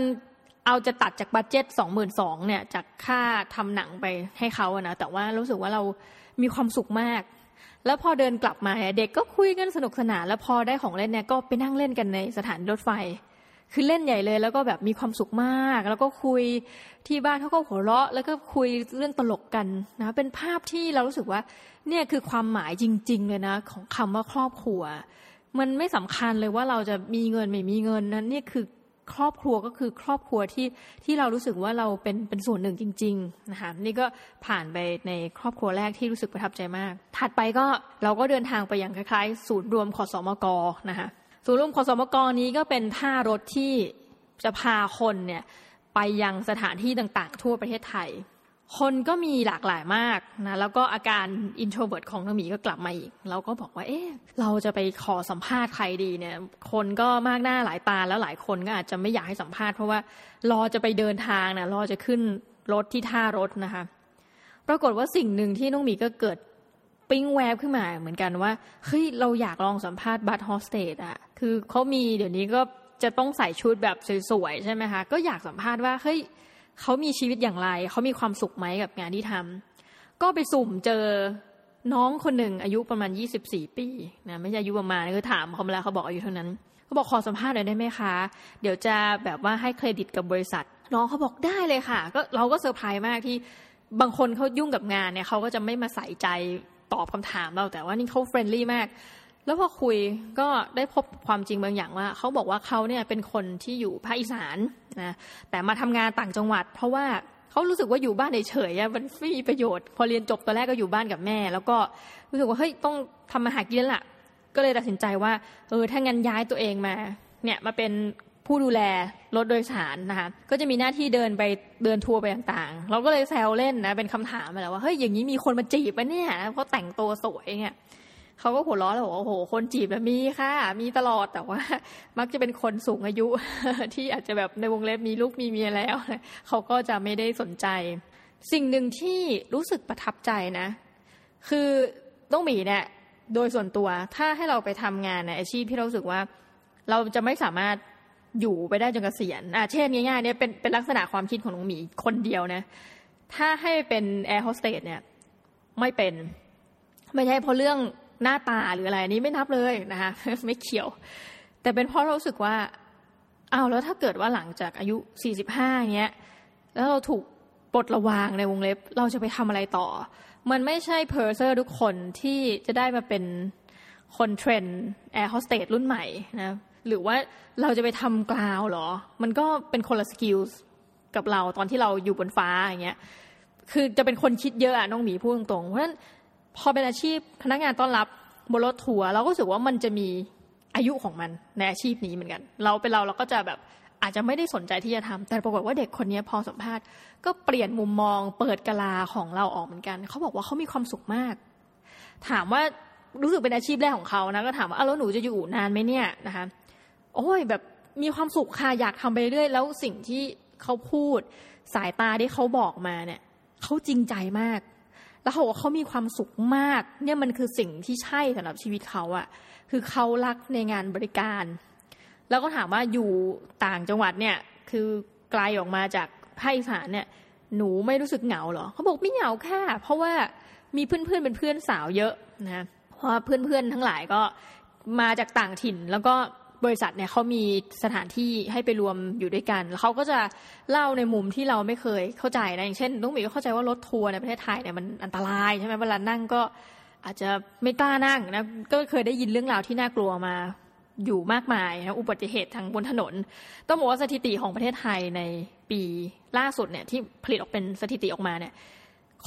เอาจะตัดจากบัตเจ็ตสองหมื่นสองเนี่ย จากค่าทำหนังไปให้เขาอะนะ แต่ว่ารู้สึกว่าเรามีความสุขมาก แล้วพอเดินกลับมาเด็กก็คุยกันสนุกสนาน แล้วพอได้ของเล่นเนี่ยก็ไปนั่งเล่นกันในสถานรถไฟ คือเล่นใหญ่เลย แล้วก็แบบมีความสุขมาก แล้วก็คุยที่บ้านเขาก็หัวเราะ แล้วก็คุยเรื่องตลกกันนะ เป็นภาพที่เรารู้สึกว่าเนี่ยคือความหมายจริง ๆ เลยนะ ของคำว่าครอบครัว มันไม่สำคัญเลยว่าเราจะมีเงินไม่มีเงินนะนี่คือ ครอบครัวก็คือครอบครัวที่ที่เรารู้สึกว่าเราเป็นเป็นส่วนหนึ่งจริงๆนะคะนี่ก็ผ่านไปในครอบครัวแรกที่รู้สึกประทับใจมาก ถัดไปก็เราก็เดินทางไปอย่างคล้ายๆ ศูนย์รวมขอสมกนะคะศูนย์รวมขอสมกนี้ก็เป็นท่ารถที่จะพาคนเนี่ยไปยังสถานที่ต่างๆ ทั่วประเทศไทย คนก็มีหลากหลายมากนะแล้วก็อาการ introvert ของน้องหมีก็กลับมาอีก เราก็บอกว่าเอ๊ะเราจะไปขอสัมภาษณ์ใครดีเนี่ย คนก็มากหน้าหลายตาแล้วหลายคนก็อาจจะไม่อยากให้สัมภาษณ์เพราะว่ารอจะไปเดินทางนะรอจะขึ้นรถที่ท่ารถนะคะ ปรากฏว่าสิ่งหนึ่งที่น้องหมีก็เกิดปิ้งแวบขึ้นมาเหมือนกันว่าเฮ้ยเราอยากลองสัมภาษณ์ bus hostess อะคือเขามีเดี๋ยวนี้ก็จะต้องใส่ชุดแบบสวยๆใช่ไหมคะก็อยากสัมภาษณ์ว่าเฮ้ย เขามีชีวิตอย่างไร เขามีความสุขไหมกับงานที่ทำก็ไปสุ่มเจอน้องคนหนึ่งอายุประมาณยี่สิบสี่ปีนะไม่ใช่อายุประมาณคือถามเขามาแล้วเขาบอกอายุเท่านั้นเขาบอกขอสัมภาษณ์หน่อยได้ไหมคะ เดี๋ยวจะแบบว่าให้เครดิตกับบริษัท น้องเขาบอกได้เลยค่ะ ก็เราก็เซอร์ไพรส์มากที่บางคนเขายุ่งกับงานเนี่ยเขาก็จะไม่มาใส่ใจตอบคำถามเราแต่ว่านี่เขา friendly มาก แล้วพอคุยก็ได้พบความจริงบางอย่างว่าเขาบอกว่าเขาเนี่ยเป็นคนที่อยู่ภาคอีสาน นะแต่มาทำงานต่างจังหวัด เพราะว่าเขารู้สึกว่าอยู่บ้านเฉยๆมันไม่มีประโยชน์ พอเรียนจบตอนแรกก็อยู่บ้านกับแม่ แล้วก็รู้สึกว่าเฮ้ยต้องทำมาหากินแล้วล่ะก็เลยตัดสินใจว่าเออถ้างั้นย้ายตัวเองมาเนี่ยมาเป็นผู้ดูแลรถโดยสารนะคะก็จะมีหน้าที่เดินไปเดินทัวร์ไปต่างๆ เราก็เลยแซวเล่นนะเป็นคำถามมาแล้วว่าเฮ้ยอย่างนี้มีคนมาจีบปะเนี่ยเพราะแต่งตัวสวยเนี่ย เขาก็หัวเราะแล้วบอกว่าโอ้โห คนจีบมีค่ะ มีตลอดแต่ว่า มักจะเป็นคนสูงอายุ ที่อาจจะแบบในวงเล็บมีลูกมีเมียแล้ว เขาก็จะไม่ได้สนใจ สิ่งหนึ่งที่รู้สึกประทับใจนะ คือต้องมีเนี่ยโดยส่วนตัวถ้าให้เราไปทำงานในอาชีพที่เราสึกว่า เราจะไม่สามารถอยู่ไปได้จนเกษียณอะเช่นง่ายๆเนี่ยเป็นเป็นลักษณะความคิดของน้องหมีคนเดียวนะ ถ้าให้เป็นแอร์โฮสเตสเนี่ยไม่เป็น ไม่ใช่เพราะเรื่อง หน้าตาหรืออะไรนี้ไม่นับเลยนะคะไม่เกี่ยว แต่เป็นเพราะเรารู้สึกว่าเอาแล้วถ้าเกิดว่าหลังจากอายุ 45เนี้ยแล้วเราถูกปลดระวางในวงเล็บ เราจะไปทำอะไรต่อ มันไม่ใช่ purser ทุกคนที่จะได้มาเป็นคน train แอร์โฮสเตสรุ่นใหม่นะหรือว่าเราจะไปทำ ground หรอ มันก็เป็นคนละ skillกับเราตอนที่เราอยู่บนฟ้าอย่างเงี้ยคือจะเป็นคนคิดเยอะอะน้องหมีพูดตรงๆเพราะฉะนั้น พอเป็นอาชีพพนักงานต้อนรับบนรถทัวร์เราก็รู้สึกว่ามันจะมีอายุของมันในอาชีพนี้เหมือนกัน เราเป็นเราเราก็จะแบบอาจจะไม่ได้สนใจที่จะทำแต่ปรากฏว่าเด็กคนนี้พอสัมภาษณ์ก็เปลี่ยนมุมมองเปิดกลาของเราออกเหมือนกันเขาบอกว่าเขามีความสุขมาก ถามว่ารู้สึกเป็นอาชีพแรกของเขานะก็ถามว่าแล้วหนูจะอยู่นานไหมเนี่ยนะคะโอ้ยแบบมีความสุขค่ะอยากทำไปเรื่อยแล้วสิ่งที่เขาพูดสายตาที่เขาบอกมาเนี่ยเขาจริงใจมาก แล้วเขาบอกว่าเขามีความสุขมาก เนี่ยมันคือสิ่งที่ใช่สำหรับชีวิตเขาอะคือเขารักในงานบริการ แล้วก็ถามว่าอยู่ต่างจังหวัดเนี่ยคือไกลออกมาจากภาคอีสานเนี่ยหนูไม่รู้สึกเหงาเหรอเขาบอกไม่เหงาค่ะ เพราะว่ามีเพื่อนๆเป็นเพื่อนสาวเยอะนะเพราะเพื่อนๆทั้งหลายก็มาจากต่างถิ่นแล้วก็ บริษัทเนี่ยเขามีสถานที่ให้ไปรวมอยู่ด้วยกัน แล้วเขาก็จะเล่าในมุมที่เราไม่เคยเข้าใจนะอย่างเช่นน้องหมีก็เข้าใจว่ารถทัวร์ในประเทศไทยเนี่ยมันอันตรายใช่ไหมเวลานั่งก็อาจจะไม่กล้านั่งนะก็เคยได้ยินเรื่องราวที่น่ากลัวมาอยู่มากมายนะอุบัติเหตุทางบนถนน ต้องบอกว่าสถิติของประเทศไทยในปีล่าสุดเนี่ยที่ผลิตออกเป็นสถิติออกมาเนี่ย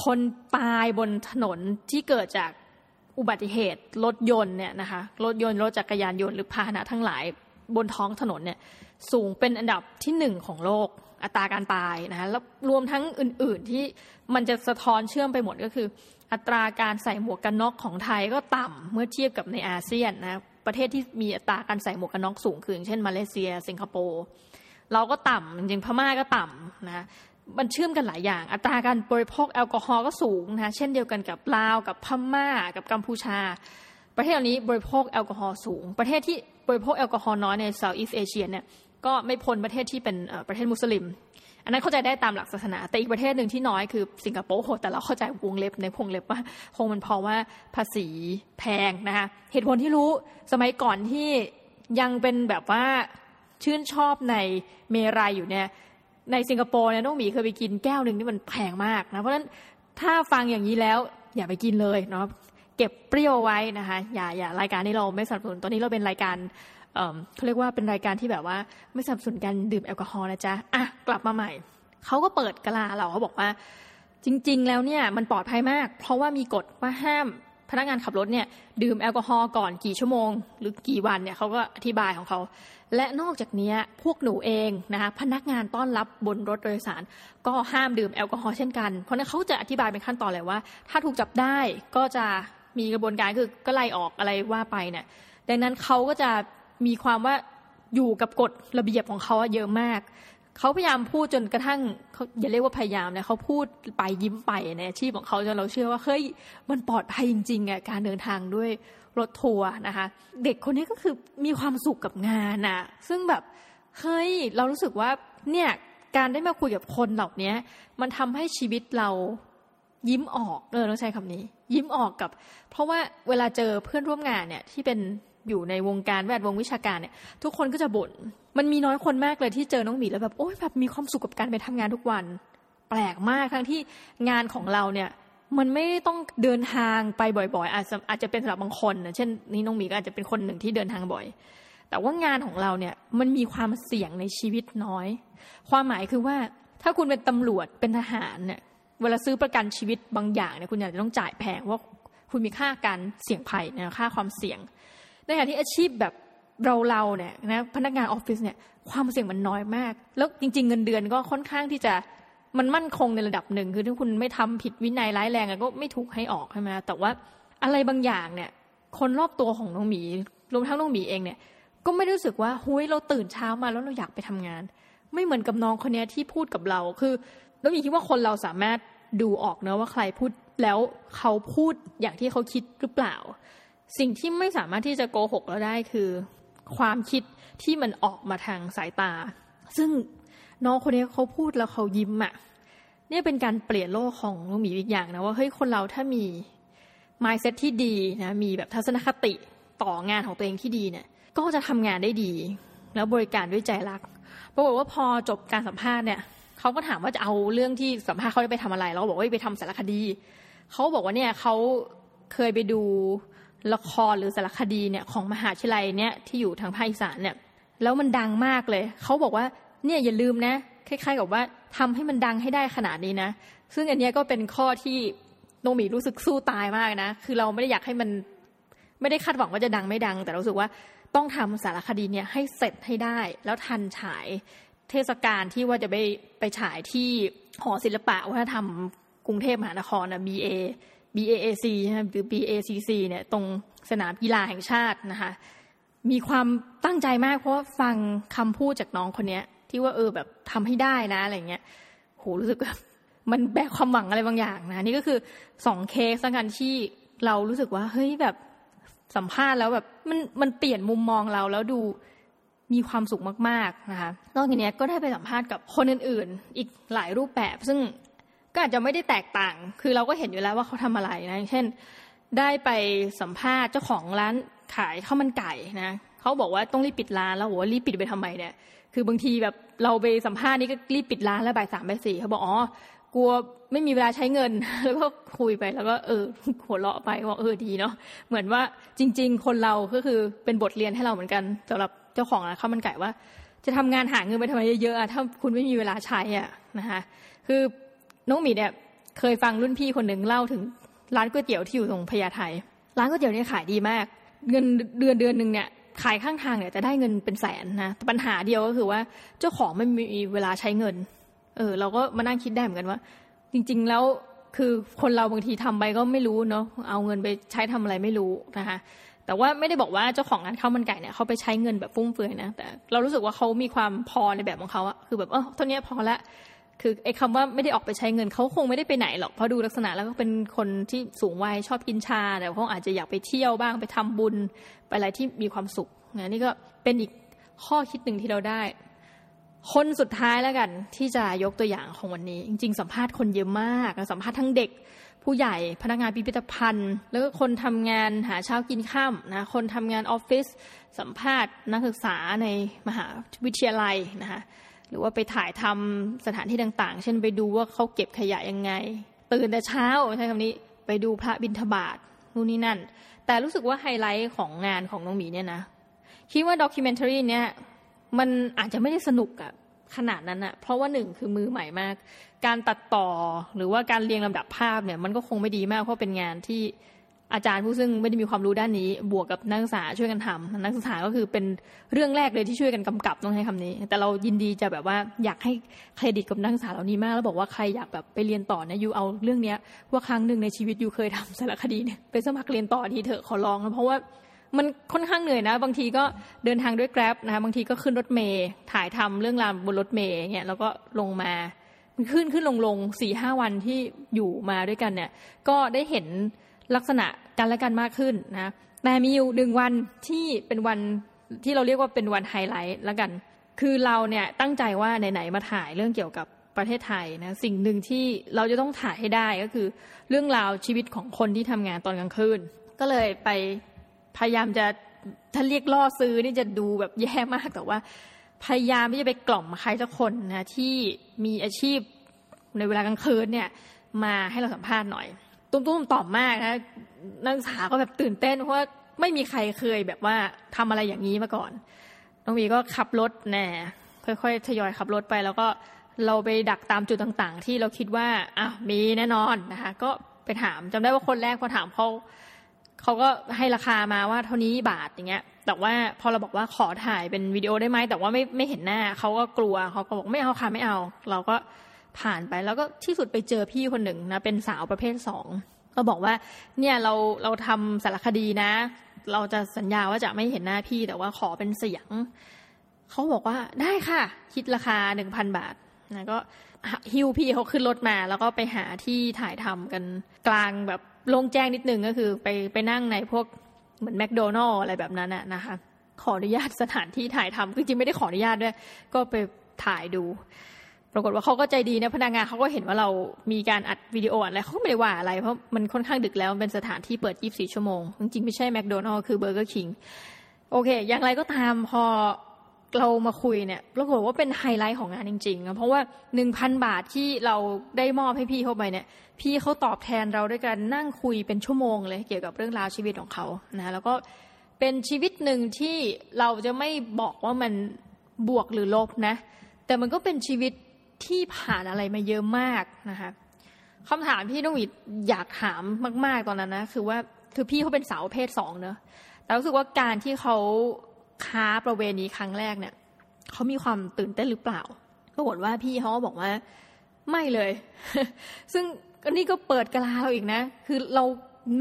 คนตายบนถนนที่เกิดจาก อุบัติเหตุรถยนต์เนี่ยนะคะรถยนต์รถจักรยานยนต์หรือพาหนะทั้งหลายบนท้องถนนเนี่ยสูงเป็นอันดับที่หนึ่งของโลกอัตราการตายนะคะแล้วรวมทั้งอื่น ๆ ที่มันจะสะท้อนเชื่อมไปหมดก็คือ อัตราการใส่หมวกกันน็อกของไทยก็ต่ำเมื่อเทียบกับในอาเซียนนะประเทศที่มีอัตราการใส่หมวกกันน็อกสูงขึ้นเช่นมาเลเซีย สิงคโปร์เราก็ต่ำจริงๆพม่าก็ต่ำนะ มันเชื่อมกันหลายอย่าง อัตราการบริโภคแอลกอฮอล์ก็สูงนะเช่นเดียวกันกับลาวกับพม่ากับกัมพูชา ประเทศเหล่านี้บริโภคแอลกอฮอล์สูง ประเทศที่บริโภคแอลกอฮอล์น้อยใน Southeast Asia เนี่ยก็ไม่พ้นประเทศที่เป็นประเทศมุสลิม อันนั้นเข้าใจได้ตามหลักศาสนา แต่อีกประเทศหนึ่งที่น้อยคือสิงคโปร์แต่เราเข้าใจวงเล็บในวงเล็บว่า คงมันเพราะว่าภาษีแพงนะคะเหตุผลที่รู้สมัยก่อนที่ยังเป็นแบบว่าชื่นชอบในเมรัยอยู่เนี่ย ในสิงคโปร์เนี่ยน้องหมีเคยไปกินแก้วหนึ่งที่มันแพงมากนะเพราะฉะนั้นถ้าฟังอย่างนี้แล้วอย่าไปกินเลยเนาะเก็บเปรี้ยวไว้นะคะอย่าอย่ารายการนี้เราไม่สนับสนุนตอนนี้เราเป็นรายการเขาเรียกว่าเป็นรายการที่แบบว่าไม่สนับสนุนการดื่มแอลกอฮอล์นะจ๊ะอะกลับมาใหม่เขาก็เปิดกะลาเราเขาบอกว่า จริง ๆ แล้วเนี่ยมันปลอดภัยมาก เพราะว่ามีกฎว่าห้าม พนักงานขับรถเนี่ยดื่มแอลกอฮอล์ก่อนกี่ชั่วโมง หรือกี่วันเนี่ยเขาก็อธิบายของเขา และนอกจากนี้พวกหนูเองนะคะพนักงานต้อนรับบนรถโดยสาร ก็ห้ามดื่มแอลกอฮอล์เช่นกัน เพราะนั้นเขาจะอธิบายเป็นขั้นตอนเลยว่า ถ้าถูกจับได้ก็จะมีกระบวนการคือก็ไล่ออกอะไรว่าไปเนี่ยดังนั้นเขาก็จะมีความว่าอยู่กับกฎระเบียบของเขาเยอะมาก เขาพยายามพูดจนกระทั่งเขาอย่าเรียกว่าพยายามนะเขาพูดไปยิ้มไปในอาชีพของเขาจนเราเชื่อว่าเฮ้ยมันปลอดภัยจริงๆอะการเดินทางด้วยรถทัวร์นะคะ เด็กคนนี้ก็คือมีความสุขกับงานอะซึ่งแบบเฮ้ยเรารู้สึกว่าเนี่ยการได้มาคุยกับคนเหล่านี้มันทำให้ชีวิตเรายิ้มออกเออต้องใช้คำนี้ ยิ้มออกกับ เพราะว่าเวลาเจอเพื่อนร่วมงานเนี่ยที่เป็น อยู่ในวงการแวดวงวิชาการเนี่ย ทุกคนก็จะบน่นมันมีน้อยคนมากเลยที่เจอน้องหมีแล้วแบบโอ้ยแบบมีความสุขกับการไปทำงานทุกวัน แปลกมากทั้งที่งานของเราเนี่ยมันไม่ต้องเดินทางไปบ่อยๆ อาจจะอาจจะเป็นสำหรับบางคนนะเช่นนี่น้องหมีก็อาจจะเป็นคนหนึ่งที่เดินทางบ่อย แต่ว่างานของเราเนี่ยมันมีความเสี่ยงในชีวิตน้อย ความหมายคือว่าถ้าคุณเป็นตำรวจเป็นทหารเนี่ยเวลาซื้อประกันชีวิตบางอย่างเนี่ยคุณอาจจะต้องจ่ายแพงว่าคุณมีค่าการเสี่ยงภัยนะค่าความเสี่ยง ในขณะที่อาชีพแบบเราเราเนี่ยนะพนักงานออฟฟิศเนี่ยความเสี่ยงมันน้อยมาก แล้วจริง ๆ เงินเดือนก็ค่อนข้างที่จะมันมั่นคงในระดับหนึ่งคือถ้าคุณไม่ทำผิดวินัยร้ายแรงก็ไม่ถูกให้ออกใช่ไหมแต่ว่าอะไรบางอย่างเนี่ย คนรอบตัวของน้องหมีรวมทั้งน้องหมีเองเนี่ย ก็ไม่รู้สึกว่าหุยเราตื่นเช้ามาแล้วเราอยากไปทำงาน ไม่เหมือนกับน้องคนนี้ที่พูดกับเราคือน้องหมีคิดว่าคนเราสามารถดูออกเนะว่าใครพูดแล้วเขาพูดอย่างที่เขาคิดหรือเปล่า สิ่งที่ไม่สามารถที่จะโกหกเราได้คือ ความคิดที่มันออกมาทางสายตา ซึ่งน้องคนนี้เขาพูดแล้วเขายิ้มอะ่ะเนี่ยเป็นการเปลี่ยนโลกของลูกหมีอีกอย่างนะว่าเฮ้ยคนเราถ้ามี mindset ที่ดีนะมีแบบทัศนคติต่องานของตัวเองที่ดีเนี่ย ก็จะทำงานได้ดี แล้วบริการด้วยใจรักปรากฏว่าพอจบการสัมภาษณ์เนี่ยเขาก็ถามว่าจะเอาเรื่องที่สัมภาษณ์เขาได้ไปทำอะไรเราบอกว่าไปทำสารคดีเขาบอกว่าเนี่ยเขาเคยไปดู ละครหรือสารคดีเนี่ยของมหาวิทยาลัยเนี่ยที่อยู่ทางภาคอีสานเนี่ยแล้วมันดังมากเลยเขาบอกว่าเนี่ยอย่าลืมนะคล้ายๆกับว่าทำให้มันดังให้ได้ขนาดนี้นะ ซึ่งอันนี้ก็เป็นข้อที่โนมีรู้สึกสู้ตายมากนะ คือเราไม่ได้อยากให้มันไม่ได้คาดหวังว่าจะดังไม่ดัง แต่รู้สึกว่าต้องทำสารคดีเนี่ยให้เสร็จให้ได้ แล้วทันฉายเทศกาลที่ว่าจะไปไปฉายที่หอศิลปะวัฒนธรรมกรุงเทพมหานครนะ BA BAAC หรือ BACC เนี่ยตรงสนามกีฬาแห่งชาตินะคะมีความตั้งใจมากเพราะฟังคำพูดจากน้องคนนี้ที่ว่าเออแบบทำให้ได้นะอะไรเงี้ยโหรู้สึกแบบมันแบกความหวังอะไรบางอย่างนะนี่ก็คือสองเคสกันที่เรารู้สึกว่าเฮ้ยแบบสัมภาษณ์แล้วแบบมันมันเปลี่ยนมุมมองเราแล้วดูมีความสุขมากๆนะคะนอกจากนี้ก็ได้ไปสัมภาษณ์กับคนอื่นๆ อีกหลายรูปแบบ ซึ่ง ก็อาจจะไม่ได้แตกต่าง คือเราก็เห็นอยู่แล้วว่าเขาทำอะไรนะเช่น ได้ไปสัมภาษณ์เจ้าของร้านขายข้าวมันไก่นะเขาบอกว่าต้องรีบปิดร้านแล้วโหรีบปิดไปทำไมเนี่ย คือบางทีแบบเราไปสัมภาษณ์นี่ก็รีบปิดร้านแล้วบ่ายสามบ่ายสี่เขาบอกอ๋อกลัวไม่มีเวลาใช้เงิน แล้วก็คุยไปแล้วก็เออหัวเราะไปว่าเออดีเนาะเหมือนว่าจริง ๆ คนเราก็คือเป็นบทเรียนให้เราเหมือนกันสำหรับเจ้าของร้านข้าวมันไก่ว่า จะทำงานหาเงินไปทำไมเยอะๆถ้าคุณไม่มีเวลาใช้อะนะคะคือ น้องหมีเนี่ยเคยฟังรุ่นพี่คนหนึ่งเล่าถึงร้านก๋วยเตี๋ยวที่อยู่ตรงพญาไทร้านก๋วยเตี๋ยวเนี่ยขายดีมาก เงินเดือนเดือนหนึ่งเนี่ยขายข้างทางเนี่ยจะได้เงินเป็นแสนนะปัญหาเดียวก็คือว่าเจ้าของไม่มีเวลาใช้เงิน เออ เราก็มานั่งคิดได้เหมือนกันว่า จริง ๆ แล้วคือคนเราบางทีทำไปก็ไม่รู้เนาะเอาเงินไปใช้ทำอะไรไม่รู้นะคะ แต่ว่าไม่ได้บอกว่าเจ้าของร้านข้าวมันไก่เนี่ยเขาไปใช้เงินแบบฟุ่มเฟือยนะแต่เรารู้สึกว่าเขามีความพอในแบบของเขาอะคือแบบเออเท่านี้พอละ คือไอ้คาว่าไม่ได้ออกไปใช้เงินเขาคงไม่ได้ไปไหนหรอกเพราะดูลักษณะแล้วก็เป็นคนที่สูงวัยชอบกินชา แต่เขาอาจจะอยากไปเที่ยวบ้างไปทำบุญไปอะไรที่มีความสุขนะนี่ก็เป็นอีกข้อคิดหนึ่งที่เราได้ คนสุดท้ายแล้วกันที่จะยกตัวอย่างของวันนี้ จริง ๆ สัมภาษณ์คนเยอะมาก สัมภาษณ์ทั้งเด็ก ผู้ใหญ่พนักงานพิพิธภัณฑ์ แล้วก็คนทำงานหาเช้ากินข้ามนะคนทำงานออฟฟิศสัมภาษณ์นักศึกษาในมหาวิทยาลัยนะคะ หรือว่าไปถ่ายทำสถานที่ต่าง ๆ เช่นไปดูว่าเขาเก็บขยะยังไง ตื่นแต่เช้าใช้คำนี้ไปดูพระบิณฑบาตนู่นนี่นั่น แต่รู้สึกว่าไฮไลท์ของงานของน้องหมีเนี่ยนะคิดว่าด็อกิเมนทารีเนี่ยมันอาจจะไม่ได้สนุกอะขนาดนั้นอะเพราะว่าหนึ่งคือมือใหม่มาก การตัดต่อหรือว่าการเรียงลำดับภาพเนี่ยมันก็คงไม่ดีมากเพราะเป็นงานที่ อาจารย์ผู้ซึ่งไม่ได้มีความรู้ด้านนี้ บวกกับนักศึกษาช่วยกันทำนักศึกษาก็คือเป็นเรื่องแรกเลยที่ช่วยกันกำกับต้องให้คำนี้ แต่เรายินดีจะแบบว่าอยากให้เครดิตกับนักศึกษาเหล่านี้มาก แล้วบอกว่าใครอยากแบบไปเรียนต่อนะยูเอาเรื่องเนี้ยว่าครั้งหนึ่งในชีวิตยูเคยทำสารคดีเนี่ยไปสมัครเรียนต่อทีเถอะขอร้องเพราะว่ามันค่อนข้างเหนื่อยนะ บางทีก็เดินทางด้วยแกร็บนะคะบางทีก็ขึ้นรถเมย์ถ่ายทำเรื่องราวบนรถเมย์เนี่ยแล้วก็ลงมาขึ้นขึ้นลงลงสี่ห้าวันที่อยู่มาด้วยกันเนี่ย ก็ได้เห็น ลักษณะกันและกันมากขึ้นนะแต่มีอยู่หนึ่งวันที่เป็นวันที่เราเรียกว่าเป็นวันไฮไลท์ล้วกัน คือเราเนี่ยตั้งใจว่าไหนๆมาถ่ายเรื่องเกี่ยวกับประเทศไทยนะสิ่งหนึ่งที่เราจะต้องถ่ายให้ได้ก็คือ เรื่องราวชีวิตของคนที่ทำงานตอนกลางคืน ก็เลยไปพยายามจะถ้าเรียกล่อซื้อนี่จะดูแบบแย่มากแต่ว่า พยายามที่จะไปกล่อมใครสักคนนะที่มีอาชีพในเวลากลางคืนเนี่ยมาให้เราสัมภาษณ์หน่อย ตุ้มๆตอบมากนะนักศึกษาก็แบบตื่นเต้นเพราะว่าไม่มีใครเคยแบบว่าทำอะไรอย่างนี้มาก่อนน้องวีก็ขับรถแน่ค่อยๆทยอยขับรถไป แล้วก็เราไปดักตามจุดต่างๆ ที่เราคิดว่าอะมีแน่นอนนะคะก็ไปถามจำได้ว่าคนแรกพอถามเขาเขาก็ให้ราคามาว่าเท่านี้บาทอย่างเงี้ย แต่ว่าพอเราบอกว่าขอถ่ายเป็นวิดีโอได้ไหมแต่ว่าไม่ไม่เห็นหน้าเขาก็กลัวเขาก็บอกไม่เอาค่ะไม่เอา เราก็ ผ่านไปแล้วก็ที่สุดไปเจอพี่คนหนึ่งนะเป็นสาวประเภทสองก็บอกว่าเนี่ยเราเราทำสารคดีนะ เราจะสัญญาว่าจะไม่เห็นหน้าพี่แต่ว่าขอเป็นเสียงเขาบอกว่าได้ค่ะ คิดราคาหนึ่งพันบาทนะก็ฮิวพี่เขาขึ้นรถมา แล้วก็ไปหาที่ถ่ายทำกันกลางแบบโล่งแจ้งนิดนึงก็คือไปไปนั่งในพวกเหมือนแมคโดนัลล์อะไรแบบนั้นนะคะขออนุญาตสถานที่ถ่ายทำจริงๆไม่ได้ขออนุญาตด้วย ก็ไปถ่ายดู ปรากฏว่าเขาก็ใจดีนะพนักงานเขาก็เห็นว่าเรามีการอัดวิดีโออะไรเขาไม่ได้ว่าอะไรเพราะมันค่อนข้างดึกแล้วมันเป็นสถานที่เปิด 24 ชั่วโมง จริงๆ ไม่ใช่แมคโดนัลล์คือเบอร์เกอร์คิงโอเค อย่างไรก็ตามพอเรามาคุยเนี่ยปรากฏว่าเป็นไฮไลท์ของงานจริงๆ เพราะว่า 1,000 บาทที่เราได้มอบให้พี่เข้าไปเนี่ย พี่เขาตอบแทนเราด้วยการนั่งคุยเป็นชั่วโมงเลยเกี่ยวกับเรื่องราวชีวิตของเขานะแล้วก็เป็นชีวิตหนึ่งที่เราจะไม่บอกว่ามันบวกหรือลบนะ แต่มันก็เป็นชีวิต ที่ผ่านอะไรมาเยอะมากนะคะคำถามที่น้องวิดอยากถามมาก ๆตอนนั้นนะคือว่าคือพี่เขาเป็นสาวเพศสองเนอะแต่รู้สึกว่าการที่เขาค้าประเวณีครั้งแรกเนี่ยเขามีความตื่นเต้นหรือเปล่าปรากฏว่าพี่เขาบอกว่าไม่เลย ซึ่งอันนี้ก็เปิดกะลาเราอีกนะ คือเรา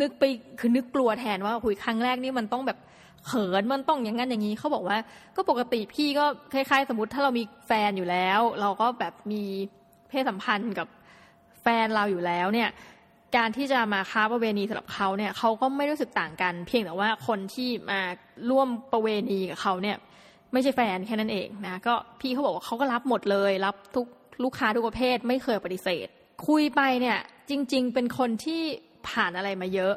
นึกไปคือนึกกลัวแทนว่าคุยครั้งแรกนี่มันต้องแบบเขินมันต้องอย่างนั้นอย่างนี้เขาบอกว่า ก็ปกติพี่ก็คล้ายๆ สมมติถ้าเรามีแฟนอยู่แล้ว เราก็แบบมีเพศสัมพันธ์กับแฟนเราอยู่แล้วเนี่ย การที่จะมาค้าประเวณีสำหรับเขาเนี่ยเขาก็ไม่รู้สึกต่างกัน เพียงแต่ว่าคนที่มาร่วมประเวณีกับเขาเนี่ย ไม่ใช่แฟนแค่นั้นเองนะก็พี่เขาบอกว่าเขาก็รับหมดเลย รับทุกลูกค้าทุกประเภทไม่เคยปฏิเสธ คุยไปเนี่ยจริง ๆ เป็นคนที่ผ่านอะไรมาเยอะ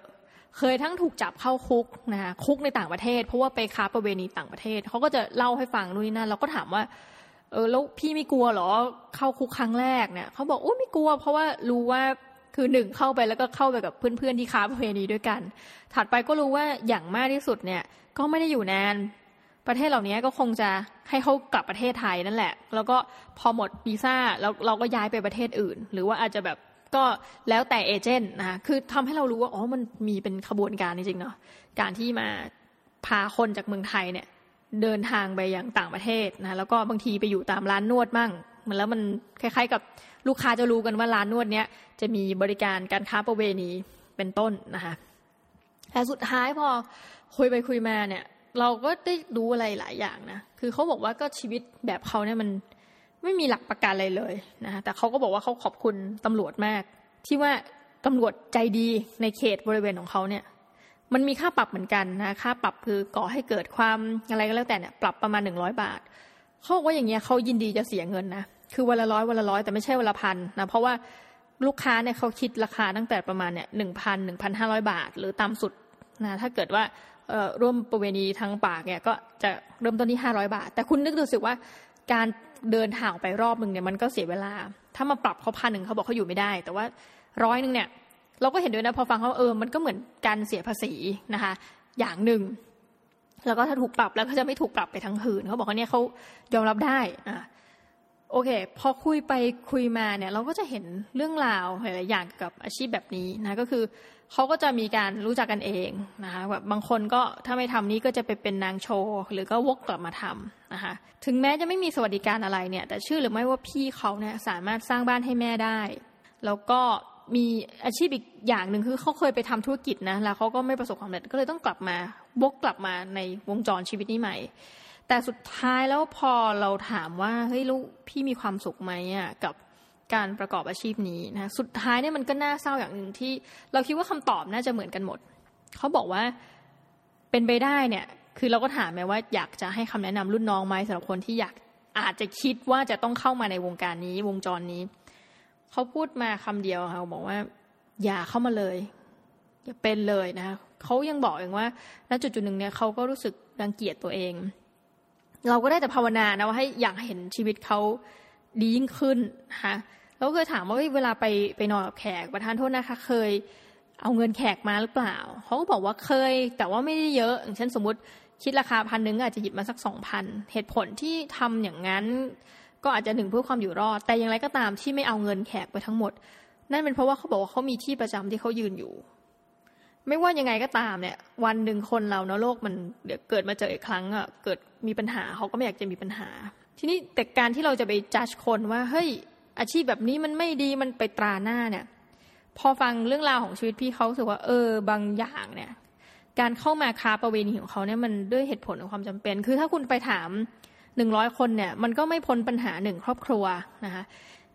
เคยทั้งถูกจับเข้าคุกนะคะคุกในต่างประเทศ เพราะว่าไปค้าประเวณีต่างประเทศเขาก็จะเล่าให้ฟังนู่นนี่นั่นเราก็ถามว่า เออแล้วพี่ไม่กลัวหรอเข้าคุกครั้งแรกเนี่ยเขาบอกโอ้ไม่กลัว เพราะว่ารู้ว่าคือหนึ่งเข้าไปแล้วก็เข้าไปกับเพื่อนๆที่ค้าประเวณีด้วยกัน ถัดไปก็รู้ว่าอย่างมากที่สุดเนี่ยก็ไม่ได้อยู่นานประเทศเหล่านี้ก็คงจะให้เขากลับประเทศไทยนั่นแหละ แล้วก็พอหมดวีซ่าแล้วเราก็ย้ายไปประเทศอื่น หรือว่าอาจจะแบบ ก็แล้วแต่เอเจนต์นะคือทำให้เรารู้ว่าอ๋อมันมีเป็นขบวนการจริงๆเนาะการที่มาพาคนจากเมืองไทยเนี่ย เดินทางไปยังต่างประเทศนะแล้วก็บางทีไปอยู่ตามร้านนวดมั่งมันแล้วมันคล้ายๆกับลูกค้าจะรู้กันว่าร้านนวดเนี้ยจะมีบริการการค้าประเวณีเป็นต้นนะคะแต่สุดท้ายพอคุยไปคุยมาเนี่ย เราก็ได้รู้อะไรหลายอย่างนะคือเขาบอกว่าก็ชีวิตแบบเขาเนี่ยมัน ไม่มีหลักประกันอะไรเลยนะแต่เขาก็บอกว่าเขาขอบคุณตำรวจมาก ที่ว่าตำรวจใจดีในเขตบริเวณของเขาเนี่ย มันมีค่าปรับเหมือนกันนะค่าปรับคือก่อให้เกิดความอะไรก็แล้วแต่เนี่ยปรับประมาณหนึ่งร้อยบาทเขาบอกว่าอย่างเงี้ยเขายินดีจะเสียเงินนะคือวันละร้อยวันละร้อยแต่ไม่ใช่วันละพันนะเพราะว่าลูกค้าเนี่ยเขาคิดราคาตั้งแต่ประมาณเนี่ยหนึ่งพันหนึ่งพันห้าร้อยบาท หรือต่ำสุดนะถ้าเกิดว่าร่วมประเวณีทางปากเนี่ยก็จะเริ่มต้นที่ห้าร้อยบาท แต่คุณนึกดูสิว่าการ เดินทางไปรอบหนึ่งเนี่ยมันก็เสียเวลา ถ้ามาปรับเขาพันหนึ่งเขาบอกเขาอยู่ไม่ได้ แต่ว่าร้อยหนึ่งเนี่ย เราก็เห็นด้วยนะพอฟังเขาเออมันก็เหมือนการเสียภาษีนะคะ อย่างหนึ่งแล้วก็ถ้าถูกปรับแล้วก็จะไม่ถูกปรับไปทั้งคืนเขาบอกว่าเนี่ยเขายอมรับได้อะ โอเค พอคุยไปคุยมาเนี่ย เราก็จะเห็นเรื่องราวหลายๆอย่างกับอาชีพแบบนี้นะก็คือเขาก็จะมีการรู้จักกันเองนะคะแบบบางคนก็ถ้าไม่ทำนี้ก็จะไปเป็นนางโชว์หรือก็วกกลับมาทำนะคะถึงแม้จะไม่มีสวัสดิการอะไรเนี่ย แต่ชื่อหรือไม่ว่าพี่เขาเนี่ยสามารถสร้างบ้านให้แม่ได้ แล้วก็มีอาชีพอีกอย่างหนึ่งคือเขาเคยไปทำธุรกิจนะแล้วเขาก็ไม่ประสบความสำเร็จก็เลยต้องกลับมาวกกลับมาในวงจรชีวิตนี้ใหม่ แต่สุดท้ายแล้วพอเราถามว่าเฮ้ยลูกพี่มีความสุขไหมอะกับการประกอบอาชีพนี้นะสุดท้ายเนี่ยมันก็น่าเศร้าอย่างหนึ่งที่ เราคิดว่าคำตอบน่าจะเหมือนกันหมด เขาบอกว่าเป็นไปได้เนี่ย คือเราก็ถามไหมว่าอยากจะให้คำแนะนำรุ่นน้องไหมสำหรับคนที่อยากอาจจะคิดว่าจะต้องเข้ามาในวงการนี้วงจรนี้ เขาพูดมาคำเดียวค่ะบอกว่า อย่าเข้ามาเลย อย่าเป็นเลยนะเขายังบอกเองว่าณจุดจุดหนึ่งเนี่ยเขาก็รู้สึกรังเกียจตัวเอง เราก็ได้แต่ภาวนานะว่าให้อยากเห็นชีวิตเขาดียิ่งขึ้นนะคะเราเคยถามว่าเวลาไปไปนอนกับแขกประธานโทษนะคะ เคยเอาเงินแขกมาหรือเปล่าเขาก็บอกว่าเคย แต่ว่าไม่ได้เยอะ อย่างเช่นสมมติคิดราคาพันหนึ่งอาจจะหยิบมาสักสองพันเหตุผลที่ทำอย่างนั้น ก็อาจจะหนึ่งเพื่อความอยู่รอด แต่อย่างไรก็ตามที่ไม่เอาเงินแขกไปทั้งหมด นั่นเป็นเพราะว่าเขาบอกว่าเขามีที่ประจำที่เขายืนอยู่ ไม่ว่ายังไงก็ตามเนี่ย วันหนึ่งคนเราเนาะโลกมันเดี๋ยวเกิดมาเจออีกครั้งอะเกิด มีปัญหาเขาก็ไม่อยากจะมีปัญหา ทีนี้แต่การที่เราจะไปจัดคนว่าเฮ้ยอาชีพแบบนี้มันไม่ดีมันไปตราหน้าเนี่ย พอฟังเรื่องราวของชีวิตพี่เขาสึกว่าเออบางอย่างเนี่ย การเข้ามาค้าประเวณีของเขาเนี่ยมันด้วยเหตุผลของความจำเป็น คือถ้าคุณไปถามหนึ่งร้อยคนเนี่ยมันก็ไม่พ้นปัญหาหนึ่งครอบครัวนะคะ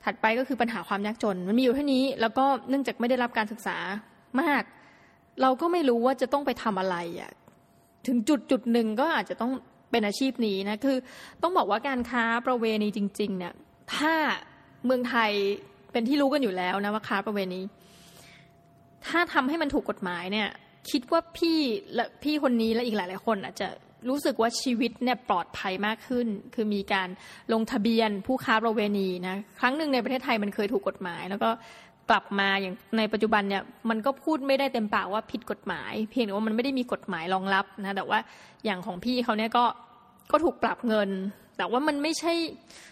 ถัดไปก็คือปัญหาความยากจน มันมีอยู่เท่านี้ แล้วก็เนื่องจากไม่ได้รับการศึกษามาก เราก็ไม่รู้ว่าจะต้องไปทำอะไรอะถึงจุดจุดหนึ่งก็อาจจะต้อง เป็นอาชีพนี้นะคือต้องบอกว่าการค้าประเวณีจริงๆเนี่ยถ้าเมืองไทยเป็นที่รู้กันอยู่แล้วนะว่าค้าประเวณี ถ้าทำให้มันถูกกฎหมายเนี่ยคิดว่าพี่และพี่คนนี้และอีกหลายๆคนอาจจะรู้สึกว่าชีวิตเนี่ยปลอดภัยมากขึ้น คือมีการลงทะเบียนผู้ค้าประเวณีนะครั้งหนึ่งในประเทศไทยมันเคยถูกกฎหมาย แล้วก็ กลับมาอย่างในปัจจุบันเนี่ยมันก็พูดไม่ได้เต็มปากว่าผิดกฎหมาย เพียงแต่ว่ามันไม่ได้มีกฎหมายรองรับนะแต่ว่าอย่างของพี่เขาเนี่ยก็ก็ถูกปรับเงิน แต่ว่ามันไม่ใช่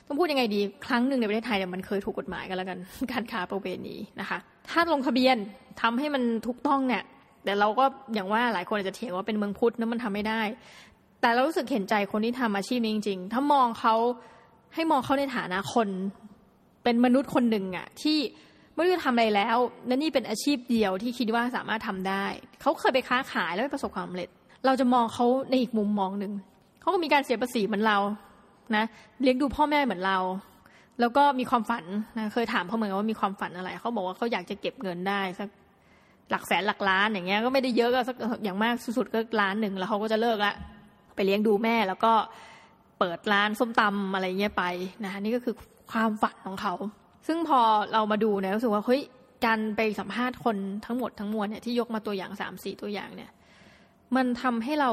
ต้องพูดยังไงดี ครั้งหนึ่งในประเทศไทยเนี่ยมันเคยถูกกฎหมายกันแล้วกัน การค้าประเวณีนะคะ ถ้าลงทะเบียนทำให้มันถูกต้องเนี่ยแต่เราก็อย่างว่าหลายคนอาจจะเถียงว่าเป็นเมืองพุทธนั้นมันทำไม่ได้ แต่เรารู้สึกเห็นใจคนที่ทำอาชีพนี้จริง ๆ ถ้ามองเขาให้มองเขาในฐานะคน เป็นมนุษย์คนหนึ่งอะที่ ไม่รู้จะทำอะไรแล้วนั่นนี่เป็นอาชีพเดียวที่คิดว่าสามารถทำได้ เขาเคยไปค้าขายแล้วประสบความสำเร็จ เราจะมองเขาในอีกมุมมองหนึ่งเขาก็มีการเสียภาษีเหมือนเรานะเลี้ยงดูพ่อแม่เหมือนเรา แล้วก็มีความฝันนะเคยถามเขาเหมือนกันว่ามีความฝันอะไรเขาบอกว่าเขาอยากจะเก็บเงินได้สักหลักแสนหลักล้านอย่างเงี้ยก็ไม่ได้เยอะก็สักอย่างมากสุดๆก็ล้านหนึ่งแล้วเขาก็จะเลิกละไปเลี้ยงดูแม่แล้วก็เปิดร้านส้มตำอะไรเงี้ยไปนะนี่ก็คือความฝันของเขา ซึ่งพอเรามาดูเนี่ยรู้สึกว่าเฮ้ยการไปสัมภาษณ์คนทั้งหมดทั้งมวลเนี่ยที่ยกมาตัวอย่างสามสี่ตัวอย่างเนี่ย มันทำให้เรา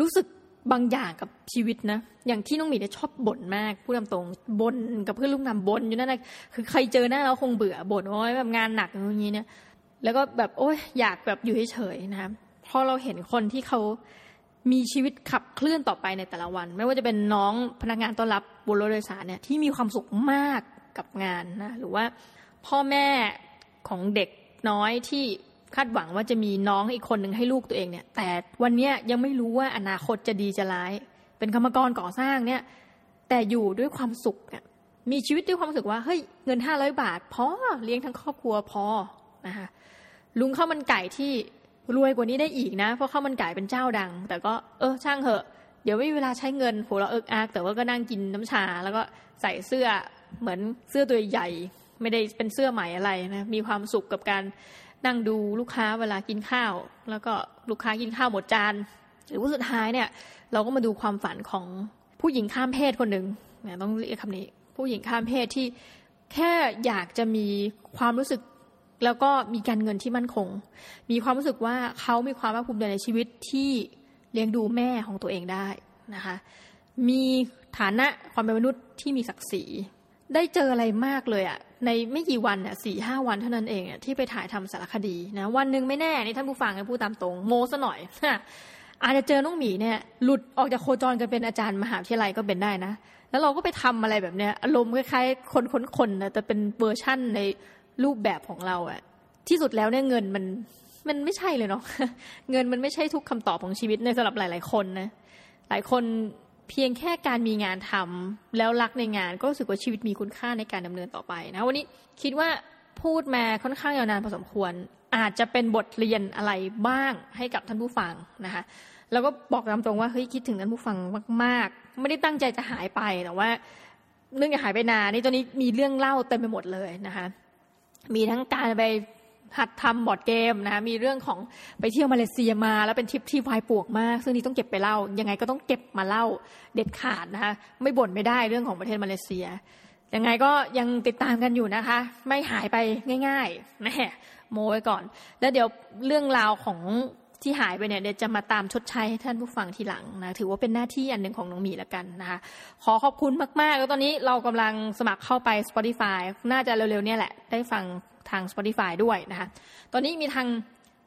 รู้สึกบางอย่างกับชีวิตนะ อย่างที่น้องหมีเนี่ยชอบบ่นมากพูดตรงบ่นกับเพื่อนลูกน้ำบ่นอยู่นั่นนะคือใครเจอหน้าเราคงเบื่อบ่นโอ้ยแบบงานหนักอย่างนี้เนี่ย แล้วก็แบบโอ้ยอยากแบบอยู่เฉยๆนะครับพอเราเห็นคนที่เขามีชีวิตขับเคลื่อนต่อไปในแต่ละวัน ไม่ว่าจะเป็นน้องพนักงานต้อนรับบนรถโดยสารเนี่ยที่มีความสุขมาก กับงานนะหรือว่าพ่อแม่ของเด็กน้อยที่คาดหวังว่าจะมีน้องอีกคนหนึ่งให้ลูกตัวเองเนี่ย แต่วันนี้ยังไม่รู้ว่าอนาคตจะดีจะร้าย เป็นกรรมกรก่อสร้างเนี่ย แต่อยู่ด้วยความสุขมีชีวิตด้วยความสึกว่าเฮ้ยเงินห้าร้อยบาท พอเลี้ยงทั้งครอบครัวพอนะคะลุงข้าวมันไก่ที่รวยกว่านี้ได้อีกนะ เพราะข้าวมันไก่เป็นเจ้าดัง แต่ก็เออช่างเหอะ เดี๋ยวไม่มีเวลาใช้เงินหัวเราเอิกอักแต่ว่าก็นั่งกินน้ำชา แล้วก็ใส่เสื้อ เหมือนเสื้อตัวใหญ่ ไม่ได้เป็นเสื้อใหม่อะไรนะมีความสุขกับการนั่งดูลูกค้าเวลากินข้าว แล้วก็ลูกค้ากินข้าวหมดจาน หรือว่าสุดท้ายเนี่ย เราก็มาดูความฝันของผู้หญิงข้ามเพศคนหนึ่งเนี่ยต้องเรียกคำนี้ ผู้หญิงข้ามเพศที่แค่อยากจะมีความรู้สึกแล้วก็มีการเงินที่มั่นคง มีความรู้สึกว่าเขามีความภาคภูมิใจในชีวิตที่เลี้ยงดูแม่ของตัวเองได้นะคะ มีฐานะความเป็นมนุษย์ที่มีศักดิ์ศรี ได้เจออะไรมากเลยอะ่ะในไม่กี่วันอะสี่ห้าวันเท่านั้นเองอะที่ไปถ่ายทำสารคดีนะวันหนึ่งไม่แน่นี่ท่านผู้ฟังกันพูดตามตรงโมซะหน่อยอาจจะเจอน้องหมีเนี่ยหลุดออกจากโคจรกันเป็นอาจารย์มหาวิทยาลัยก็เป็นได้นะ แล้วเราก็ไปทำอะไรแบบเนี้ยอารมณ์คล้ายๆ คนคนคนนะแต่เป็นเวอร์ชั่นในรูปแบบของเราอะที่สุดแล้วเนี่ยเงินมันมันไม่ใช่เลยเนาะเงินมันไม่ใช่ทุกคำตอบของชีวิตในสำหรับหลาย ๆ คนนะหลายคน เพียงแค่การมีงานทำแล้วรักในงานก็รู้สึกว่าชีวิตมีคุณค่าในการดำเนินต่อไปนะวันนี้คิดว่าพูดมาค่อนข้างยาวนานพอสมควร อาจจะเป็นบทเรียนอะไรบ้างให้กับท่านผู้ฟังนะคะแล้วก็บอกตามตรงว่าเฮ้ยคิดถึงท่านผู้ฟังมากๆ ไม่ได้ตั้งใจจะหายไปแต่ว่า เรื่องจะหายไปนานนี่ตอนนี้มีเรื่องเล่าเต็มไปหมดเลยนะคะมีทั้งการไป หัดทำบอร์ดเกมนะมีเรื่องของไปเที่ยวมาเลเซียมา แล้วเป็นทริปที่วายปวกมาก ซึ่งนี้ต้องเก็บไปเล่า ยังไงก็ต้องเก็บมาเล่าเด็ดขาดนะคะไม่บ่นไม่ได้เรื่องของประเทศมาเลเซีย ยังไงก็ยังติดตามกันอยู่นะคะ ไม่หายไปง่ายๆแม่โมไว้ก่อน แล้วเดี๋ยวเรื่องราวของที่หายไปเนี่ยเดี๋ยวจะมาตามชดใช้ให้ท่านผู้ฟังทีหลังนะถือว่าเป็นหน้าที่อันหนึ่งของน้องมีแล้วกันนะคะขอขอบคุณมากๆแล้วตอนนี้เรากำลังสมัครเข้าไป Spotify น่าจะเร็วๆเนี่ยแหละได้ฟัง ทาง Spotify ด้วยนะคะตอนนี้มีทาง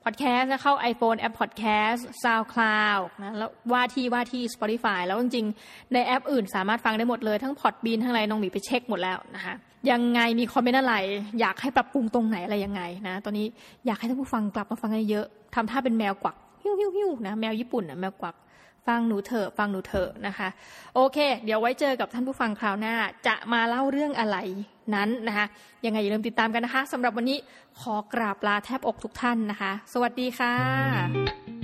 พอดแคสต์เข้า iPhone แอปพอดแคสต์ SoundCloud นะแล้วว่าที่ว่าที่ Spotify แล้วจริงๆ ในแอปอื่นสามารถฟังได้หมดเลย ทั้ง Podbean ทั้งอะไรน้องหมีไปเช็คหมดแล้วนะคะยังไงมีคอมเมนต์อะไร อยากให้ปรับปรุงตรงไหนอะไรยังไงนะตอนนี้อยากให้ท่านผู้ฟังกลับมาฟังกันเยอะทำท่าเป็นแมวกวักฮิ้วฮิ้วฮิ้วนะแมวญี่ปุ่นนะแมวกวักฟังหนูเถอะฟังหนูเถอะนะคะ โอเค เดี๋ยวไว้เจอกับท่านผู้ฟังคราวหน้า จะมาเล่าเรื่องอะไร นั้นนะคะยังไงอย่าลืมติดตามกันนะคะสำหรับวันนี้ขอกราบลาแทบอกทุกท่านนะคะ สวัสดีค่ะ